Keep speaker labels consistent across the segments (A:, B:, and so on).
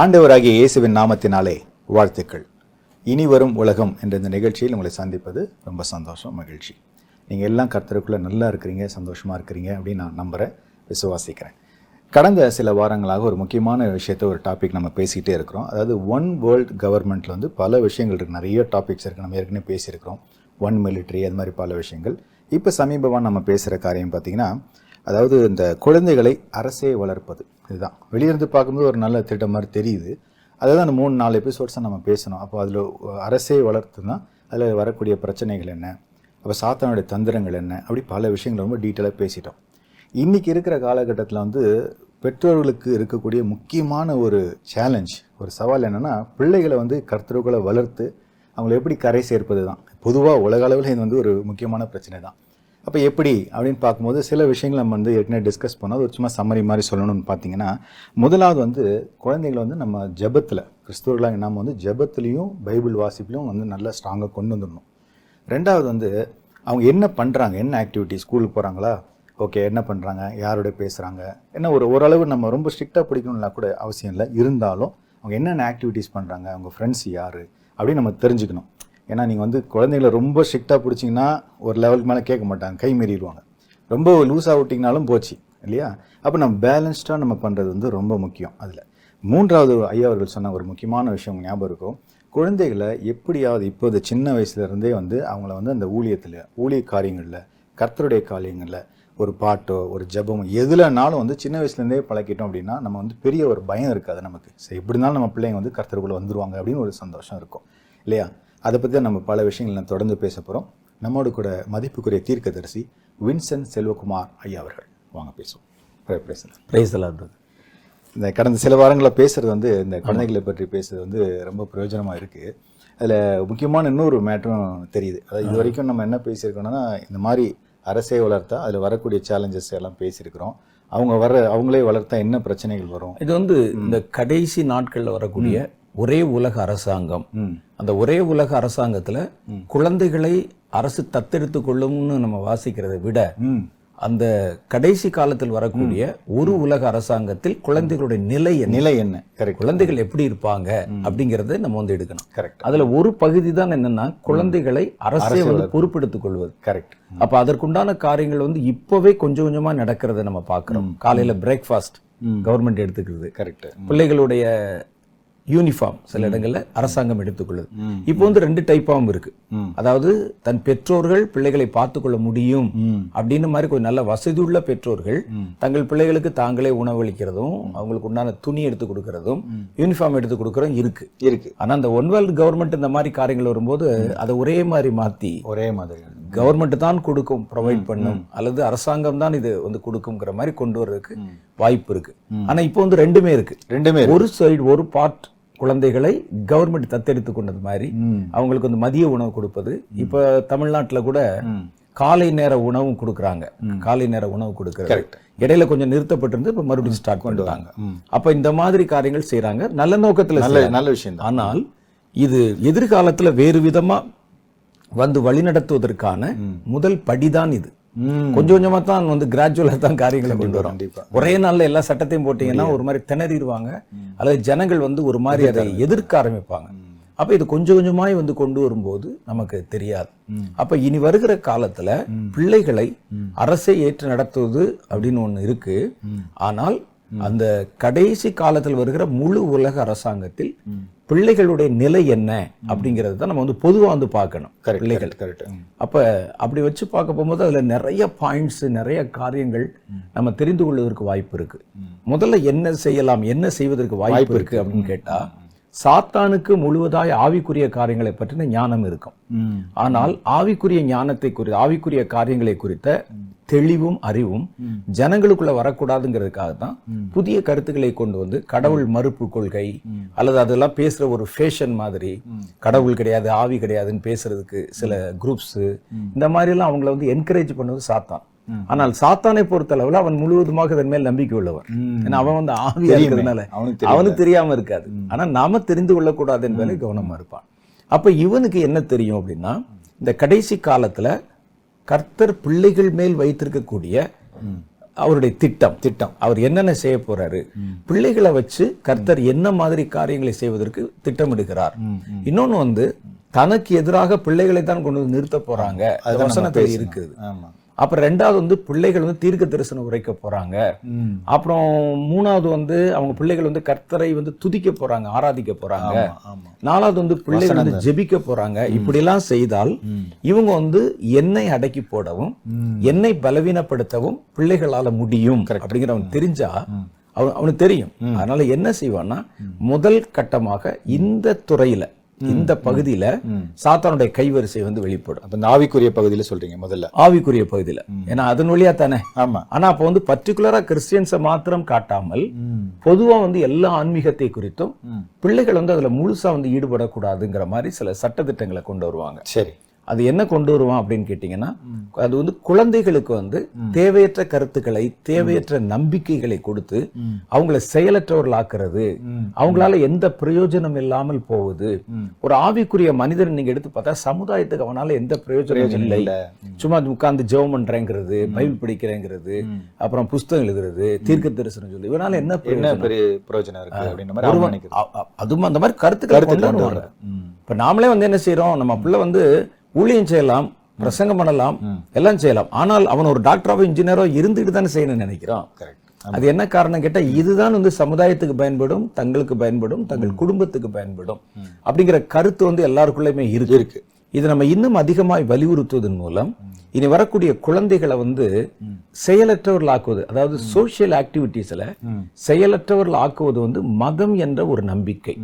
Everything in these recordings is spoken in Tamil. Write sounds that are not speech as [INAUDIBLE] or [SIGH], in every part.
A: ஆண்டவராகிய இயேசுவின் நாமத்தினாலே வாழ்த்துக்கள். இனி வரும் உலகம் என்ற இந்த நிகழ்ச்சியில் உங்களை சந்திப்பது ரொம்ப சந்தோஷம் மகிழ்ச்சி. நீங்கள் எல்லாம் கர்த்தருக்குள்ளே நல்லா இருக்கிறீங்க சந்தோஷமாக இருக்கிறீங்க அப்படின்னு நான் நம்புகிறேன் விசுவாசிக்கிறேன். கடந்த சில வாரங்களாக ஒரு முக்கியமான விஷயத்த ஒரு டாபிக் நம்ம பேசிக்கிட்டே இருக்கிறோம். அதாவது ஒன் வேர்ல்ட் கவர்மெண்ட்டில் வந்து பல விஷயங்கள் இருக்குது நிறைய டாபிக்ஸ் இருக்குது நம்ம ஏற்கனவே பேசியிருக்கிறோம். ஒன் மிலிட்ரி அது மாதிரி பல விஷயங்கள். இப்போ சமீபமாக நம்ம பேசுகிற காரியம் பார்த்திங்கன்னா அதாவது இந்த குழந்தைகளை அரசே வளர்ப்பது. இதுதான். வெளியிருந்து பார்க்கும்போது ஒரு நல்ல திட்டம் மாதிரி தெரியுது. அதுதான் அந்த மூணு நாலு எபிசோட்ஸை நம்ம பேசணும். அப்போ அதில் அரசே வளர்த்துனா அதில் வரக்கூடிய பிரச்சனைகள் என்ன? அப்போ சாத்தானுடைய தந்திரங்கள் என்ன? அப்படி பல விஷயங்கள் ரொம்ப டீட்டெயிலாக பேசிட்டோம். இன்றைக்கி இருக்கிற காலகட்டத்தில் வந்து பெற்றோர்களுக்கு இருக்கக்கூடிய முக்கியமான ஒரு சேலஞ்ச் ஒரு சவால் என்னென்னா பிள்ளைகளை வந்து கர்த்தருக்குள்ளே வளர்த்து அவங்கள எப்படி கரை சேர்ப்பது தான் பொதுவாக உலக அளவில் இது வந்து ஒரு முக்கியமான பிரச்சனை தான் அப்போ எப்படி அப்படின்னு பார்க்கும்போது சில விஷயங்கள் நம்ம வந்து ஏற்கனவே டிஸ்கஸ் பண்ணோம். அது ஒரு சும்மா சம்மரி மாதிரி சொல்லணும்னு பார்த்தீங்கன்னா முதலாவது வந்து குழந்தைங்களை வந்து நம்ம ஜெபத்தில் கிறிஸ்துவர்களாக நம்ம வந்து ஜெபத்துலேயும் பைபிள் வாசிப்புலையும் வந்து நல்லா ஸ்ட்ராங்காக கொண்டு வந்துடணும். ரெண்டாவது வந்து அவங்க என்ன பண்ணுறாங்க என்ன ஆக்டிவிட்டி ஸ்கூலுக்கு போகிறாங்களா ஓகே என்ன பண்ணுறாங்க யாரோட பேசுகிறாங்க என்ன ஒரு ஓரளவு நம்ம ரொம்ப ஸ்ட்ரிக்டாக பிடிக்கணும்னா கூட அவசியம் இல்லை. இருந்தாலும் அவங்க என்னென்ன ஆக்டிவிட்டீஸ் பண்ணுறாங்க அவங்க ஃப்ரெண்ட்ஸ் யார்? அப்படின்னு நம்ம தெரிஞ்சுக்கணும். ஏன்னா நீங்கள் வந்து குழந்தைங்களை ரொம்ப ஸ்ட்ரிக்டாக பிடிச்சிங்கன்னா ஒரு லெவலுக்கு மேலே கேட்க மாட்டாங்க. கை மீறிடுவாங்க. ரொம்ப லூஸாக விட்டிங்கனாலும் போச்சு இல்லையா? அப்போ நம்ம பேலன்ஸ்டாக நம்ம பண்ணுறது வந்து ரொம்ப முக்கியம் அதில். மூன்றாவது ஐயா அவர்கள் சொன்ன ஒரு முக்கியமான விஷயம் ஞாபகம் இருக்கும் குழந்தைகளை எப்படியாவது இப்போ இந்த சின்ன வயசுலேருந்தே வந்து அவங்கள வந்து அந்த ஊழியத்தில் ஊழிய காரியங்களில் கர்த்தருடைய காரியங்களில் ஒரு பாட்டோ ஒரு ஜெபமோ எதுலனாலும் வந்து சின்ன வயசுலேருந்தே பழக்கிட்டோம் அப்படின்னா நம்ம வந்து பெரிய ஒரு பயம் இருக்காது நமக்கு. சரி எப்படி இருந்தாலும் நம்ம பிள்ளைங்க வந்து கர்த்தருக்குள்ளே வந்துருவாங்க அப்படின்னு ஒரு சந்தோஷம் இருக்கும் இல்லையா? அதை பற்றி தான் நம்ம பல விஷயங்கள் நான் தொடர்ந்து பேச போகிறோம் நம்மோடு கூட மதிப்புக்குரிய தீர்க்கதரிசி வின்சென்ட் செல்வகுமார் ஐயா அவர்கள். வாங்க பேசுவோம்.
B: பிரைஸ் எல்லாம்
A: இந்த கடந்த சில வாரங்களில் பேசுகிறது வந்து இந்த குழந்தைகளை பற்றி பேசுறது வந்து ரொம்ப பிரயோஜனமாக இருக்குது அதில் முக்கியமான இன்னொரு மேட்டரும் தெரியுது. அதாவது இது வரைக்கும் நம்ம என்ன பேசியிருக்கோம்னா இந்த மாதிரி அரசே வளர்த்தா அதில் வரக்கூடிய சேலஞ்சஸ் எல்லாம் பேசியிருக்கிறோம். அவங்க வர அவங்களே வளர்த்தா என்ன பிரச்சனைகள் வரும்?
B: இது வந்து இந்த கடைசி நாட்கள்ல வரக்கூடிய ஒரே உலக அரசாங்கம். அந்த ஒரே உலக அரசாங்கத்துல குழந்தைகளை அரசு தத்தெடுத்து கொள்ளும்னு நம்ம வாசிக்கிறதை விட அந்த கடைசி காலத்தில் வரக்கூடிய ஒரு உலக அரசாங்கத்தில் குழந்தைகளுடைய நிலை
A: நிலை என்ன? கரெக்ட்
B: குழந்தைகள் எப்படி இருப்பாங்க அப்படிங்கறத நம்ம வந்து எடுக்கணும்.
A: கரெக்ட்
B: அதுல ஒரு பகுதி தான் என்னன்னா குழந்தைகளை அரசே வந்து பொறுப்பெடுத்துக் கொள்வது.
A: கரெக்ட்
B: அப்ப அதற்குண்டான காரியங்கள் வந்து இப்பவே கொஞ்சம் கொஞ்சமா நடக்கிறத நம்ம பார்க்கிறோம். காலையில பிரேக்ஃபாஸ்ட் கவர்மெண்ட் எடுத்துக்கிறது.
A: கரெக்ட்
B: பிள்ளைகளுடைய யூனிஃபார்ம் சில இடங்கள்ல அரசாங்கம் எடுத்துக்கொள்ளுது. இப்போ வந்து ரெண்டு டைப்பாவும் இருக்கு. அதாவது தன் பெற்றோர்கள் பிள்ளைகளை பார்த்துக்கொள்ள முடியும் அப்படின்னு மாதிரி கொஞ்சம் நல்ல வசதியுள்ள பெற்றோர்கள் தங்கள் பிள்ளைகளுக்கு தாங்களே உணவளிக்கிறதும் அவங்களுக்கு உண்டான துணி எடுத்து கொடுக்கறதும் யூனிஃபார்ம் எடுத்து கொடுக்கறதும் இருக்கு.
A: இருக்கு.
B: ஆனா அந்த ஒன் வேர்ல்டு கவர்மெண்ட் இந்த மாதிரி காரியங்கள் வரும்போது அதை ஒரே மாதிரி மாத்தி
A: ஒரே மாதிரி.
B: கவர்மெண்ட் தான் கொடுக்கும் ப்ரொவைட் பண்ணும் அல்லது அரசாங்கம் தான் இது வந்து கொடுக்குங்கிற மாதிரி கொண்டு வர்றதுக்கு வாய்ப்பு இருக்கு. ஆனா இப்போ வந்து ரெண்டுமே இருக்கு.
A: ரெண்டுமே
B: ஒரு சைடு ஒரு பார்ட் குழந்தைகளை கவர்மெண்ட் தத்தெடுத்து கொண்டது மாதிரி அவங்களுக்கு வந்து மதிய உணவு கொடுப்பது. இப்ப தமிழ்நாட்டுல கூட காலை நேர உணவும் கொடுக்குறாங்க. காலை நேர உணவு
A: Correct.
B: இடையில கொஞ்சம் நிறுத்தப்பட்டிருந்து இப்ப மறுபடியும் ஸ்டார்ட் பண்ணுவாங்க
A: ம்.
B: அப்ப இந்த மாதிரி காரியங்கள் செய்றாங்க. நல்ல நோக்கத்துல
A: நல்ல விஷயம்
B: ஆனால் இது எதிர்காலத்துல வேறு விதமா வந்து வழிநடத்துவதற்கான முதல் படிதான் இது. கொஞ்சம் கொஞ்சமா தான் வந்து கிராஜுவலா தான் காரியங்களை கொண்டு வரும். ஒரே நாள்ல எல்லா சட்டத்தையும் போட்டீங்கன்னா ஒரு மாதிரி திணறிடுவாங்க. அல்லது ஜனங்கள் வந்து ஒரு மாதிரி அதை எதிர்க்க ஆரம்பிப்பாங்க. அப்ப இது கொஞ்சம் கொஞ்சமாய் வந்து கொண்டு வரும்போது நமக்கு தெரியாது. அப்ப இனி வருகிற காலத்துல பிள்ளைகளை அரசை ஏற்று நடத்துவது அப்படின்னு ஒண்ணு இருக்கு. ஆனால் அந்த கடைசி காலத்தில் வருகிற முழு உலக அரசாங்கத்தில் பிள்ளைகளுடைய நிலை என்ன அப்படிங்கறது தான் நம்ம வந்து பொதுவா வந்து பார்க்கணும் பிள்ளைகள்.
A: கரெக்ட்
B: அப்ப அப்படி வச்சு பார்க்க போகும்போது அதுல நிறைய பாயிண்ட்ஸ் நிறைய காரியங்கள் நம்ம தெரிந்து கொள்வதற்கு வாய்ப்பு இருக்கு. முதல்ல என்ன செய்யலாம் என்ன செய்வதற்கு வாய்ப்பு இருக்கு அப்படின்னு கேட்டா சாத்தானுக்கு முழுவதாய் ஆவிக்குரிய காரியங்களை பற்றின ஞானம் இருக்கும். ஆனால் ஆவிக்குரிய ஞானத்தை குறித்து ஆவிக்குரிய காரியங்களை குறித்த தெளிவும் அறிவும் ஜனங்களுக்குள்ள வரக்கூடாதுங்கிறதுக்காக தான் புதிய கருத்துக்களை கொண்டு வந்து கடவுள் மறுப்பு கொள்கை அல்லது அதெல்லாம் பேசுற ஒரு ஃபேஷன் மாதிரி கடவுள் கிடையாது ஆவி கிடையாதுன்னு பேசுறதுக்கு சில குரூப்ஸ் இந்த மாதிரி எல்லாம் அவங்கள வந்து என்கரேஜ் பண்ணுவது சாத்தான். ஆனால் சாத்தானை பொறுத்தளவுல அவன் முழுவதுமாக அதன் மேல் நம்பிக்கை உள்ளவன் ஏன்னா அவன் வந்து ஆவியா இருக்கிறதுனால
A: அவனுக்கு தெரியும்
B: இருக்காது. ஆனா நாம தெரிந்து கொள்ளக்கூடாது என்பதில் கவனமா இருப்பான். அப்ப இவனுக்கு என்ன தெரியும் அப்படின்னா இந்த கடைசி காலத்துல கர்த்தர் பிள்ளைகள் மேல் வைத்திருக்கக்கூடிய அவருடைய திட்டம்
A: திட்டம்.
B: அவர் என்னென்ன செய்ய போறாரு? பிள்ளைகளை வச்சு கர்த்தர் என்ன மாதிரி காரியங்களை செய்வதற்கு திட்டமிடுகிறார். இன்னொன்னு வந்து தனக்கு எதிராக பிள்ளைகளை தான் கொண்டு வந்து நிறுத்த போறாங்க. வசனத்துல இருக்குது.
A: ஆமா.
B: அப்புறம் ரெண்டாவது வந்து பிள்ளைகள் வந்து தீர்க்க தரிசனம் உரைக்க போறாங்க. அப்புறம் மூணாவது வந்து அவங்க பிள்ளைகள் வந்து கர்த்தரை வந்து துதிக்க போறாங்க ஆராதிக்க போறாங்க. நாலாவது வந்து பிள்ளைகள் வந்து ஜெபிக்க போறாங்க. இப்படிலாம் செய்தால் இவங்க வந்து என்னை அடக்கி போடவும் என்னை பலவீனப்படுத்தவும் பிள்ளைகளால முடியும் அப்படிங்கிறவன் தெரிஞ்சா அவன் அவனுக்கு தெரியும். அதனால என்ன செய்வான்னா முதல் கட்டமாக இந்த துறையில இந்த பகுதியில சாத்தானுடைய கைவரிசை வந்து வெளிப்படும்.
A: அப்ப இந்த ஆவிக்குரிய பகுதியில சொல்றீங்க முதல்ல.
B: ஆவிக்குரிய பகுதியில. ஏன்னா அதன் வழியா தானே.
A: ஆமா.
B: ஆனா அப்போ வந்து பர்டிகுலரா கிறிஸ்டியன்ஸை மாத்திரம் காட்டாமல் பொதுவா வந்து எல்லா ஆன்மீகத்தை குறித்தும் பிள்ளைகள் வந்து அதுல முழுசா வந்து ஈடுபடக்கூடாதுங்கிற மாதிரி சில சட்டதிட்டங்களை கொண்டு வருவாங்க.
A: சரி.
B: அது என்ன கொண்டு வருவான் அப்படின்னு கேட்டீங்கன்னா அது வந்து குழந்தைகளுக்கு வந்து தேவையற்ற கருத்துக்களை தேவையற்ற நம்பிக்கைகளை கொடுத்து அவங்கள செயலற்றவர்கள் ஆக்குறது அவங்களால எந்த பிரயோஜனம் இல்லாமல் போகுது. ஒரு ஆவிக்குரிய மனிதன் நீங்க எடுத்து பார்த்தா சமுதாயத்துக்கு அவனால எந்த பிரயோஜனம் இல்லை.
A: இல்ல.
B: சும்மா உட்கார்ந்து ஜெபம் பண்றேங்கிறது பைபிள் படிக்கிறேங்கிறது அப்புறம் புஸ்தகம் எழுதுறது தீர்க்க தரிசனம் சொல்லி இவனால என்ன பிரயோஜனம்?
A: பெரிய பிரயோஜனம் இருக்கு
B: அதுவும் அந்த மாதிரி கருத்துக்களை. இப்ப நாமளே வந்து என்ன செய்றோம்? நம்ம பிள்ளை வந்து ஊழியம் செய்யலாம் பிரசங்கம் பண்ணலாம் எல்லாம் செய்யலாம். ஆனால் அவன் ஒரு டாக்டராவோ இன்ஜினியரோ இருந்துட்டு தானே செய்யணும்னு நினைக்கிறான். அது என்ன காரணம் கேட்டா இதுதான் வந்து சமுதாயத்துக்கு பயன்படும் தங்களுக்கு பயன்படும் தங்கள் குடும்பத்துக்கு பயன்படும் அப்படிங்கிற கருத்து வந்து எல்லாருக்குள்ளயுமே இருக்கு.
A: இருக்கு.
B: இது நம்ம இன்னும் அதிகமாய் வலியுறுத்துவதன் மூலம் இனி வரக்கூடிய குழந்தைகளை வந்து செயலற்றவர்கள் ஆக்குவது அதாவது சோஷியல் ஆக்டிவிட்டீஸ்ல செயலற்றவர்கள் ஆக்குவது வந்து மதம் என்ற ஒரு நம்பிக்கை.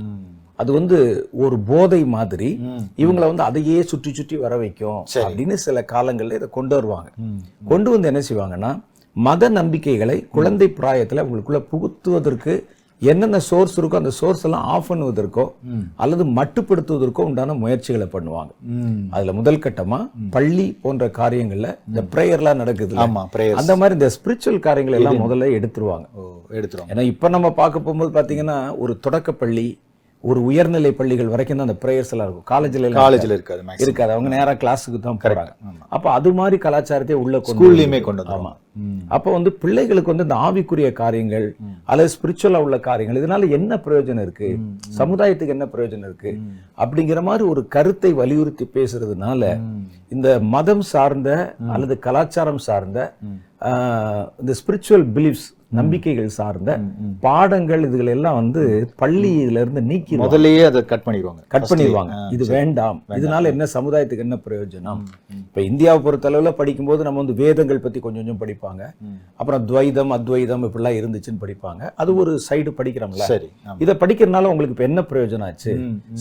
B: அது வந்து ஒரு போதை மாதிரி இவங்களை வந்து அதையே சுற்றி சுற்றி வர வைக்கும் அப்படின்னு சில காலங்கள்ல இதை கொண்டு வருவாங்க. கொண்டு வந்து என்ன செய்வாங்கன்னா மத நம்பிக்கைகளை குழந்தை பிராயத்துல உங்களுக்குள்ள புகுத்துவதற்கு என்னென்ன சோர்ஸ் இருக்கோ அந்த சோர்ஸ் எல்லாம் ஆஃப் பண்ணுவதற்கோ அல்லது மட்டுப்படுத்துவதற்கோ உண்டான முயற்சிகளை பண்ணுவாங்க. அதுல முதல் கட்டமா பள்ளி போன்ற காரியங்கள்ல இந்த பிரேயர்லாம் நடக்குது அந்த மாதிரி இந்த ஸ்பிரிச்சுவல் காரியங்களை எல்லாம் முதல்ல எடுத்துருவாங்க.
A: ஓ எடுத்துரும்
B: ஏன்னா இப்ப நம்ம பார்க்க போகும்போது பாத்தீங்கன்னா ஒரு தொடக்க பள்ளி ஒரு உயர்நிலை பள்ளிகள் வரைக்கும் தான் அந்த பிரேயர்ஸ் எல்லாம் இருக்கும். காலேஜ்ல
A: காலேஜ்ல இருக்காது.
B: இருக்காது அவங்க நேரா கிளாஸுக்கு தான் போறாங்க. அப்ப அது மாதிரி கலாச்சாரத்தை உள்ள
A: ஸ்கூல்லயுமே கொண்டு
B: ஆமா.
A: வந்துருவாங்க ம்.
B: அப்ப வந்து பிள்ளைகளுக்கு வந்து இந்த ஆவிக்குரிய காரியங்கள் அல்லது ஸ்பிரிச்சுவலா உள்ள காரியங்கள் இதனால என்ன பிரயோஜனம் இருக்கு? சமுதாயத்துக்கு என்ன பிரயோஜனம் இருக்கு? அப்படிங்கிற மாதிரி ஒரு கருத்தை வலியுறுத்தி பேசுறதுனால இந்த மதம் சார்ந்த அல்லது கலாச்சாரம் சார்ந்த இந்த ஸ்பிரிச்சுவல் பிலீஃப்ஸ் நம்பிக்கைகள் சார்ந்த பாடங்கள் இதுகள் எல்லாம் வந்து பள்ளியில இருந்து நீக்கி
A: முதல்லயே அதை கட் பண்ணிடுவாங்க.
B: கட் பண்ணிடுவாங்க. இது வேண்டாம். இதனால என்ன சமுதாயத்துக்கு என்ன பிரயோஜனம்? இப்ப இந்தியாவை பொறுத்த அளவுல படிக்கும்போது நம்ம வந்து வேதங்கள் பத்தி கொஞ்சம் கொஞ்சம் படிப்பாங்க. அப்புறம் துவைதம் அத்வைதம் இப்படிலாம் இருந்துச்சுன்னு படிப்பாங்க. அது ஒரு சைடு படிக்கிறோம்ல.
A: சரி.
B: இதை படிக்கிறதுனால உங்களுக்கு இப்ப என்ன பிரயோஜனம் ஆச்சு?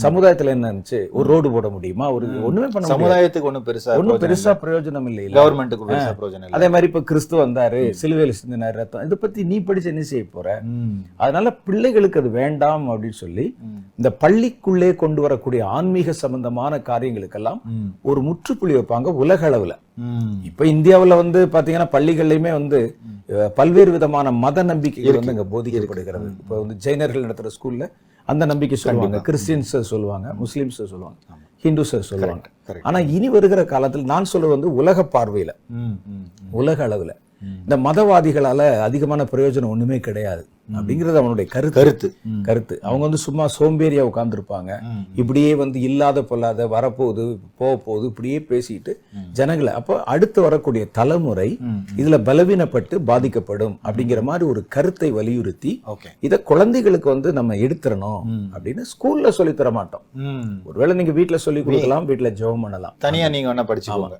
B: சமுதாயத்துல என்ன இருந்துச்சு? ஒரு ரோடு போட முடியுமா? ஒரு ஒண்ணுமே பண்ண
A: சமுதாயத்துக்கு ஒண்ணும் பெருசா
B: ஒண்ணும் பெருசா பிரயோஜனம் இல்லை
A: கவர்மெண்ட்டுக்கு
B: அதே மாதிரி இப்ப கிறிஸ்து வந்தாரு சிலுவையில் சிந்தினார் ரத்தம். இதை பத்தி நீ படிச்சு என்ன செய்ய போற. அதனால பிள்ளைகளுக்கு அது வேண்டாம் அப்படின்னு சொல்லி இந்த பள்ளிக்குள்ளே கொண்டு வரக்கூடிய ஆன்மீக சம்பந்தமான காரியங்களுக்கெல்லாம். ஒரு முற்றுப்புள்ளி வைப்பாங்க உலக அளவுல. இப்ப இந்தியாவுல வந்து பாத்தீங்கன்னா பள்ளிகள்லயுமே வந்து பல்வேறு விதமான மத நம்பிக்கைகள் வந்து அங்க போதிக்கப்படுகிறது. இப்ப வந்து ஜெயினர்கள் நடத்துற ஸ்கூல்ல அந்த நம்பிக்கை சொல்லுவாங்க. கிறிஸ்டியன்ஸ் சொல்லுவாங்க முஸ்லிம்ஸ் சொல்லுவாங்க ஹிந்துஸ் சொல்லுவாங்க. ஆனா இனி வருகிற காலத்தில் நான் சொல்றது வந்து உலக பார்வையில. உலக அளவுல. இந்த மதவாதிகளால அதிகமான பிரயோஜனம் ஒண்ணுமே கிடையாது. அப்படிங்கிறது அவனுடைய கருத்து.
A: கருத்து.
B: கருத்து. அவங்க வந்து சும்மா சோம்பேறியா உட்கார்ந்துருப்பாங்க.
A: ம்.
B: இப்படியே வந்து இல்லாத பொல்லாத வரப்போகுது போக போகுது இப்படியே பேசிட்டு ஜனங்களை. அப்போ அடுத்து வரக்கூடிய தலைமுறை இதுல பலவீனப்பட்டு பாதிக்கப்படும் அப்படிங்கிற மாதிரி ஒரு கருத்தை வலியுறுத்தி இத குழந்தைகளுக்கு வந்து நம்ம எடுத்துறணும் அப்படின்னு ஸ்கூல்ல சொல்லி தர மாட்டோம். ஒருவேளை நீங்க வீட்ல சொல்லி கொடுக்கலாம் வீட்ல ஜெபம் பண்ணலாம்.
A: தனியா நீங்க வேணா படிச்சுக்கோங்க.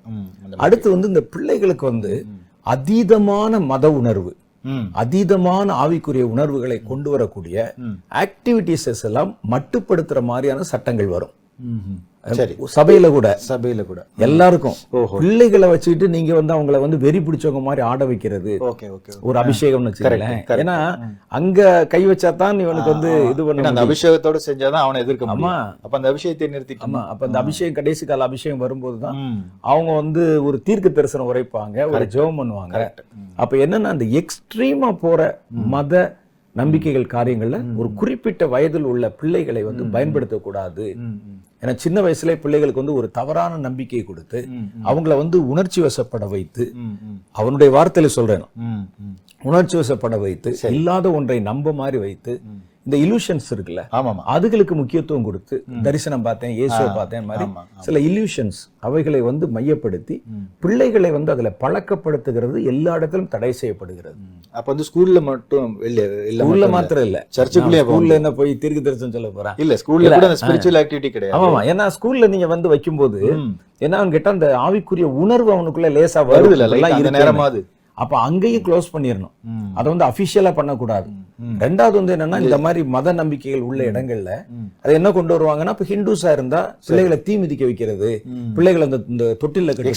B: அடுத்து வந்து இந்த பிள்ளைகளுக்கு வந்து அதீதமான மத உணர்வு. அதீதமான ஆவிக்குரிய உணர்வுகளை கொண்டு வரக்கூடிய ஆக்டிவிட்டிஸஸ் எல்லாம் மட்டுப்படுத்துற மாதிரியான சட்டங்கள் வரும்.
A: சரி.
B: சபையில கூட
A: சபையில கூட.
B: எல்லாருக்கும். பிள்ளைகளை வச்சுக்கிட்டு நீங்க வந்து அவங்கள வந்து வெறி பிடிச்சவங்க மாதிரி ஆட வைக்கிறது. ஒரு அபிஷேகம்னு
A: correct.
B: ஏன்னா அங்க கை வச்சா தான் இவனுக்கு வந்து இது பண்ண
A: அந்த. அபிஷேகத்தோட செஞ்சாதான் அவனை எதிர்க்க
B: ஆமா.
A: அப்ப அந்த அபிஷேகத்தை நிறுத்திட்டு
B: ஆமா. அப்ப அந்த அபிஷேகம் கடைசி கால அபிஷேகம் வரும்போது தான். அவங்க வந்து ஒரு தீர்க்க தரிசனம் உரைப்பாங்க ஒரு ஜெபம் பண்ணுவாங்க. அப்ப என்னன்னா அந்த எக்ஸ்ட்ரீமா போற மத நம்பிக்கைகள் காரியங்கள்ல ஒரு குறிப்பிட்ட வயதில் உள்ள பிள்ளைகளை வந்து பயன்படுத்தக்கூடாது. ஏன்னா சின்ன வயசுல பிள்ளைகளுக்கு வந்து ஒரு தவறான நம்பிக்கையை கொடுத்து அவங்கள வந்து உணர்ச்சி வசப்பட வைத்து அவனுடைய வார்த்தையில சொல்றேன் உணர்ச்சி வசப்பட வைத்து இல்லாத ஒன்றை நம்ப மாதிரி வைத்து இந்த இலூஷன்ஸ் இருக்குல்ல?
A: ஆமாமா.
B: அதுகளுக்கு முக்கியத்துவம் கொடுத்து தரிசனம் பார்த்தேன் இயேசுவை பார்த்தேன் மாதிரி
A: ஆமா,
B: சில இல்யூஷன்ஸ் அவைகளை வந்து மையப்படுத்தி பிள்ளைகளை வந்து அதுல பழக்கப்படுத்துகிறது எல்லா இடத்திலும் தடை செய்யப்படுகிறது.
A: அப்ப வந்து ஸ்கூல்ல மட்டும் இல்ல இல்ல.
B: மாத்திரம் இல்ல.
A: சர்ச்சுக்குள்ளேயே போக
B: ஸ்கூல்ல என்ன போய் தீர்க்க தரிசனம் சொல்ல போறேன்?
A: இல்ல ஸ்கூல்ல கூட ஸ்பிரிச்சுவல் ஆக்டிவிட்டி கிடையாது.
B: ஆமாமா. ஏன்னா ஸ்கூல்ல நீங்க வந்து வைக்கும்போது
A: ம்.
B: என்ன அவன் கேட்டா அந்த ஆவிக்குரிய உணர்வு அவனுக்குள்ள லேசா
A: வருது இல்ல நேரமாது
B: அப்ப அங்கேயும் க்ளோஸ் பண்ணிடணும். அதை வந்து அபிஷியலா பண்ணக்கூடாது. ரெண்டாவது வந்து என்னன்னா இந்த மாதிரி மத நம்பிக்கைகள் உள்ள இடங்கள்ல. அது என்ன கொண்டு வருவாங்கன்னா இப்ப ஹிந்துஸா இருந்தா பிள்ளைகளை தீ மிதிக்க வைக்கிறது. பிள்ளைகளை அந்த இந்த தொட்டில கட்டி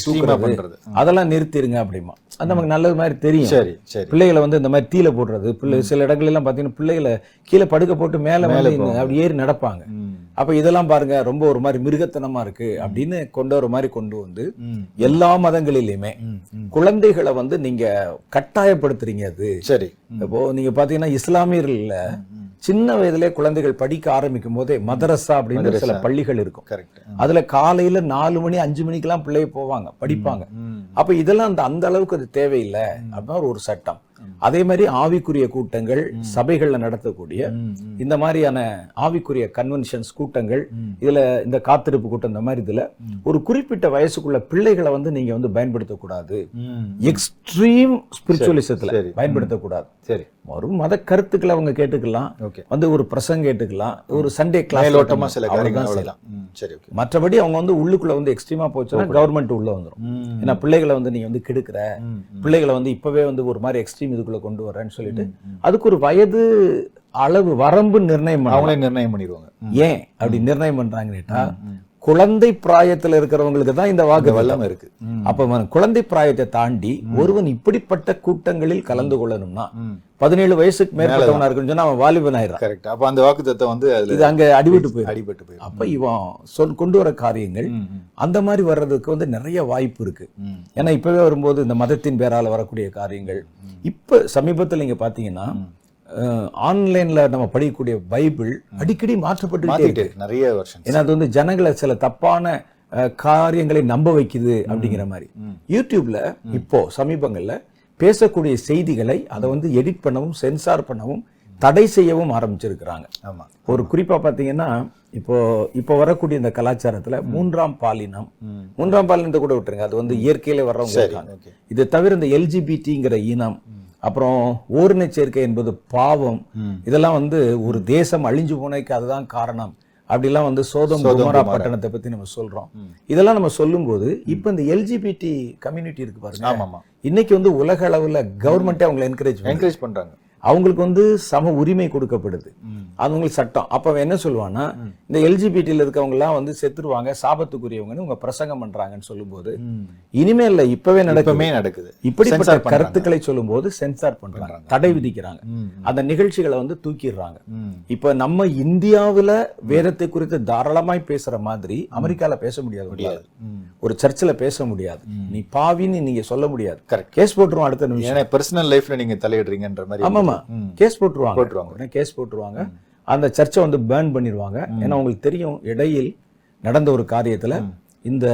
B: அதெல்லாம் நிறுத்திடுங்க அப்படிமா அது நமக்கு நல்லது மாதிரி தெரியும்
A: சரி சரி
B: பிள்ளைகளை வந்து இந்த மாதிரி தீல போடுறது பிள்ளை சில இடங்கள் எல்லாம் பாத்தீங்கன்னா பிள்ளைகளை கீழே படுக்க போட்டு மேல
A: மேல.
B: அப்படி ஏறி நடப்பாங்க. அப்ப இதெல்லாம் பாருங்க ரொம்ப ஒரு மாதிரி மிருகத்தனமா இருக்கு அப்படின்னு கொண்டு வர மாதிரி கொண்டு வந்து. எல்லா மதங்களிலுமே. குழந்தைகளை வந்து நீங்க கட்டாயப்படுத்துறீங்க அது
A: சரி
B: இப்போ நீங்க பாத்தீங்கன்னா இஸ்லாமியர்கள்ல சின்ன வயதிலே குழந்தைகள் படிக்க ஆரம்பிக்கும் போதே மதரசா அப்படின்னு சில பள்ளிகள் இருக்கும்.
A: கரெக்ட்
B: அதுல காலையில நாலு மணி அஞ்சு மணிக்கெல்லாம் பிள்ளைய போவாங்க படிப்பாங்க. அப்ப இதெல்லாம் அந்த அந்த அளவுக்கு அது தேவையில்லை அப்படின்னு ஒரு சட்டம். அதே மாதிரி ஆவிக்குரிய கூட்டங்கள் சபைகள்ல நடத்தக்கூடிய இந்த மாதிரியான ஆவிக்குரிய கன்வென்ஷன்ஸ் கூட்டங்கள் இதுல இந்த காத்திருப்பு கூட்டம் இந்த மாதிரி இதுல ஒரு குறிப்பிட்ட வயசுக்குள்ள பிள்ளைகளை வந்து நீங்க வந்து பயன்படுத்தக்கூடாது. எக்ஸ்ட்ரீம் ஸ்பிரிச்சுவலிசத்துல. பயன்படுத்தக்கூடாது.
A: சரி.
B: ஒரு மத கருத்துக்களை அவங்க கேட்டுக்கலாம். வந்து ஒரு பிரசங்க கேட்டுக்கலாம். ஒரு சண்டே கிளாஸ்
A: மேலோட்டமா சில காரியங்கள் அவ்வளவுதான். ம், சரி
B: மற்றபடி அவங்க வந்து உள்ளுக்குள்ள வந்து எக்ஸ்ட்ரீமா போச்சுன்னா கவர்மெண்ட் உள்ள வந்துரும். ஏன்னா பிள்ளைகளை வந்து நீங்க வந்து கெடுக்கிற பிள்ளைகளை வந்து இப்பவே வந்து ஒரு மாதிரி எக்ஸ்ட்ரீம் இதுக்குள்ள கொண்டு வரேன்னு சொல்லிட்டு அதுக்கு ஒரு வயது அளவு வரம்பு நிர்ணயம்.
A: அவங்களே நிர்ணயம் பண்ணிடுவாங்க.
B: ஏன் அப்படி நிர்ணயம் பண்றாங்கன்னு கேட்டா குழந்தை பிராயத்துல இருக்கிறவங்களுக்கு தான் இந்த வாக்கு
A: வெள்ளம் இருக்கு.
B: அப்ப குழந்தை பிராயத்தை தாண்டி ஒருவன் இப்படிப்பட்ட கூட்டங்களில் கலந்து கொள்ளணும்னா. பதினேழு வயசுக்கு மேற்பட்டவனா இருக்குன்னு சொன்னா அவன் வாலிபன் ஆயிடுறான்.
A: கரெக்ட் அப்ப அந்த வாக்கு வந்து அதுல
B: இது அங்க அடிபட்டு போயிடும்.
A: அடிபட்டு போயிடும்.
B: அப்ப இவன் சொல் கொண்டு வர காரியங்கள் அந்த மாதிரி வர்றதுக்கு வந்து நிறைய வாய்ப்பு இருக்கு. ஏன்னா இப்பவே வரும்போது இந்த மதத்தின் பேரால வரக்கூடிய காரியங்கள். இப்ப சமீபத்துல நீங்க பாத்தீங்கன்னா ஆன்லைன்ல நம்ம படிக்கக்கூடிய பைபிள் அடிக்கடி மாற்றப்பட்டு
A: நிறைய வருஷம்
B: ஏன்னா அது வந்து ஜனங்களை சில தப்பான காரியங்களை நம்ப வைக்குது அப்படிங்கிற மாதிரி. யூடியூப்ல இப்போ சமீபங்கள்ல பேசக்கூடிய செய்திகளை அதை வந்து எடிட் பண்ணவும் சென்சார் பண்ணவும் தடை செய்யவும் ஆரம்பிச்சிருக்கிறாங்க.
A: ஆமா
B: ஒரு குறிப்பா பாத்தீங்கன்னா இப்போ இப்போ வரக்கூடிய இந்த கலாச்சாரத்துல மூன்றாம் பாலினம். மூன்றாம் பாலினத்தை கூட விட்டுருங்க. அது வந்து இயற்கையில வர்றவங்க இருக்காங்க. இது தவிர இந்த எல்ஜிபிடிங்கிற இனம் அப்புறம் ஓரின சேர்க்கை என்பது பாவம். இதெல்லாம் வந்து ஒரு தேசம் அழிஞ்சு போனதுக்கு அதுதான் காரணம். அப்படிலாம் வந்து சோதம் குமரா. பட்டணத்தை பத்தி நம்ம சொல்றோம். இதெல்லாம் நம்ம சொல்லும்போது இப்போ இந்த எல்ஜிபிடி கம்யூனிட்டி இருக்கு பாருங்க. இன்னைக்கு வந்து உலக அளவுல கவர்மெண்ட்டே அவங்களை என்கரேஜ்
A: என்கரேஜ் பண்றாங்க.
B: அவங்களுக்கு வந்து சம உரிமை கொடுக்கப்படுது. அது உங்களுக்கு சட்டம் அப்ப என்ன சொல்லுவான்னா இந்த எல்ஜிபிடியில் இருக்கவங்க எல்லாம் வந்து செத்துருவாங்க சாபத்துக்குரியவங்கன்னு உங்க பிரசங்கம் பண்றாங்கன்னு சொல்லும்போது
A: ம்.
B: இனிமே இல்ல இப்பவே நடக்குது
A: இப்பமே நடக்குது
B: இப்படிப்பட்ட. கருத்துக்களை சொல்லும்போது சென்சார் பண்றாங்க தடை விதிக்கிறாங்க. அந்த நிகழ்ச்சிகளை வந்து தூக்கிடுறாங்க. இப்ப நம்ம இந்தியாவுல வேதத்தை குறித்து தாராளமாய் பேசுற மாதிரி அமெரிக்கால பேச முடியாது
A: முடியாது.
B: ஒரு சர்ச்சில் பேச முடியாது நீ பாவின்னு நீங்க சொல்ல முடியாது
A: Correct.
B: கேஸ் போட்டுருவோம் அடுத்த நிமிஷம்
A: ஏன்னா பர்சனல் லைஃப்ல நீங்க தலையிடுறீங்கன்ற மாதிரி
B: ஆமாமா
A: ம்.
B: கேஸ் போட்டுருவாங்க.
A: போட்டுருவாங்க.
B: கேஸ் போட்டுருவாங்க. அந்த சர்ச்சை வந்து பேர்ன் பண்ணிடுவாங்க ஏன்னா உங்களுக்கு தெரியும் இடையில் நடந்த ஒரு காரியத்துல இந்த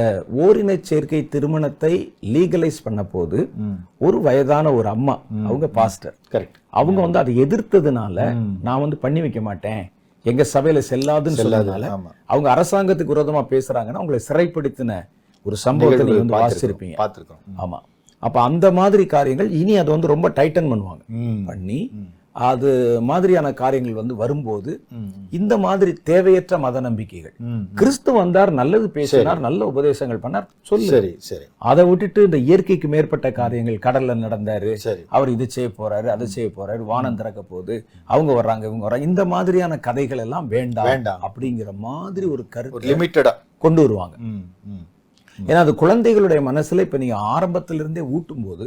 B: ஓரின சேர்க்கை திருமணத்தை லீகலைஸ் பண்ண போது. ஒரு வயதான ஒரு அம்மா அவங்க பாஸ்டர்
A: கரெக்ட்
B: அவங்க வந்து அதை எதிர்த்ததுனால நான் வந்து பண்ணி வைக்க மாட்டேன். எங்க சபையில செல்லாதுன்னு சொன்னதுனால
A: ஆமா.
B: அவங்க அரசாங்கத்துக்கு விரோதமா பேசுறாங்கன்னா அவங்களை சிறைப்படுத்தின ஒரு சம்பவத்தை நீங்க வந்து வாசிச்சிருப்பீங்க.
A: பார்த்திருக்கோம்.
B: ஆமா. அப்ப அந்த மாதிரி காரியங்கள் இனி அதை வந்து ரொம்ப டைட்டன் பண்ணுவாங்க. பண்ணி அது மாதிரியான காரியங்கள் வந்து வரும்போது. இந்த மாதிரி தேவையற்ற மத நம்பிக்கைகள். கிறிஸ்து வந்தார் நல்லது பேசினார் நல்ல உபதேசங்கள் பண்ணார் சொல்லு.
A: சரி சரி.
B: அதை விட்டுட்டு இந்த இயற்கைக்கு மேற்பட்ட காரியங்கள் கடல்ல நடந்தாரு அவர் இது செய்ய போறாரு அதை செய்ய போறாரு வானம் திறக்க போகுது அவங்க வர்றாங்க இவங்க வர்றாங்க. இந்த மாதிரியான கதைகள் எல்லாம் வேண்டாம்
A: வேண்டாம்.
B: அப்படிங்கிற மாதிரி ஒரு கருத்து
A: லிமிட்டடா
B: கொண்டு வருவாங்க. ஏன்னா அது குழந்தைகளுடைய மனசுல இப்ப நீங்க ஆரம்பத்திலிருந்தே ஊட்டும் போது.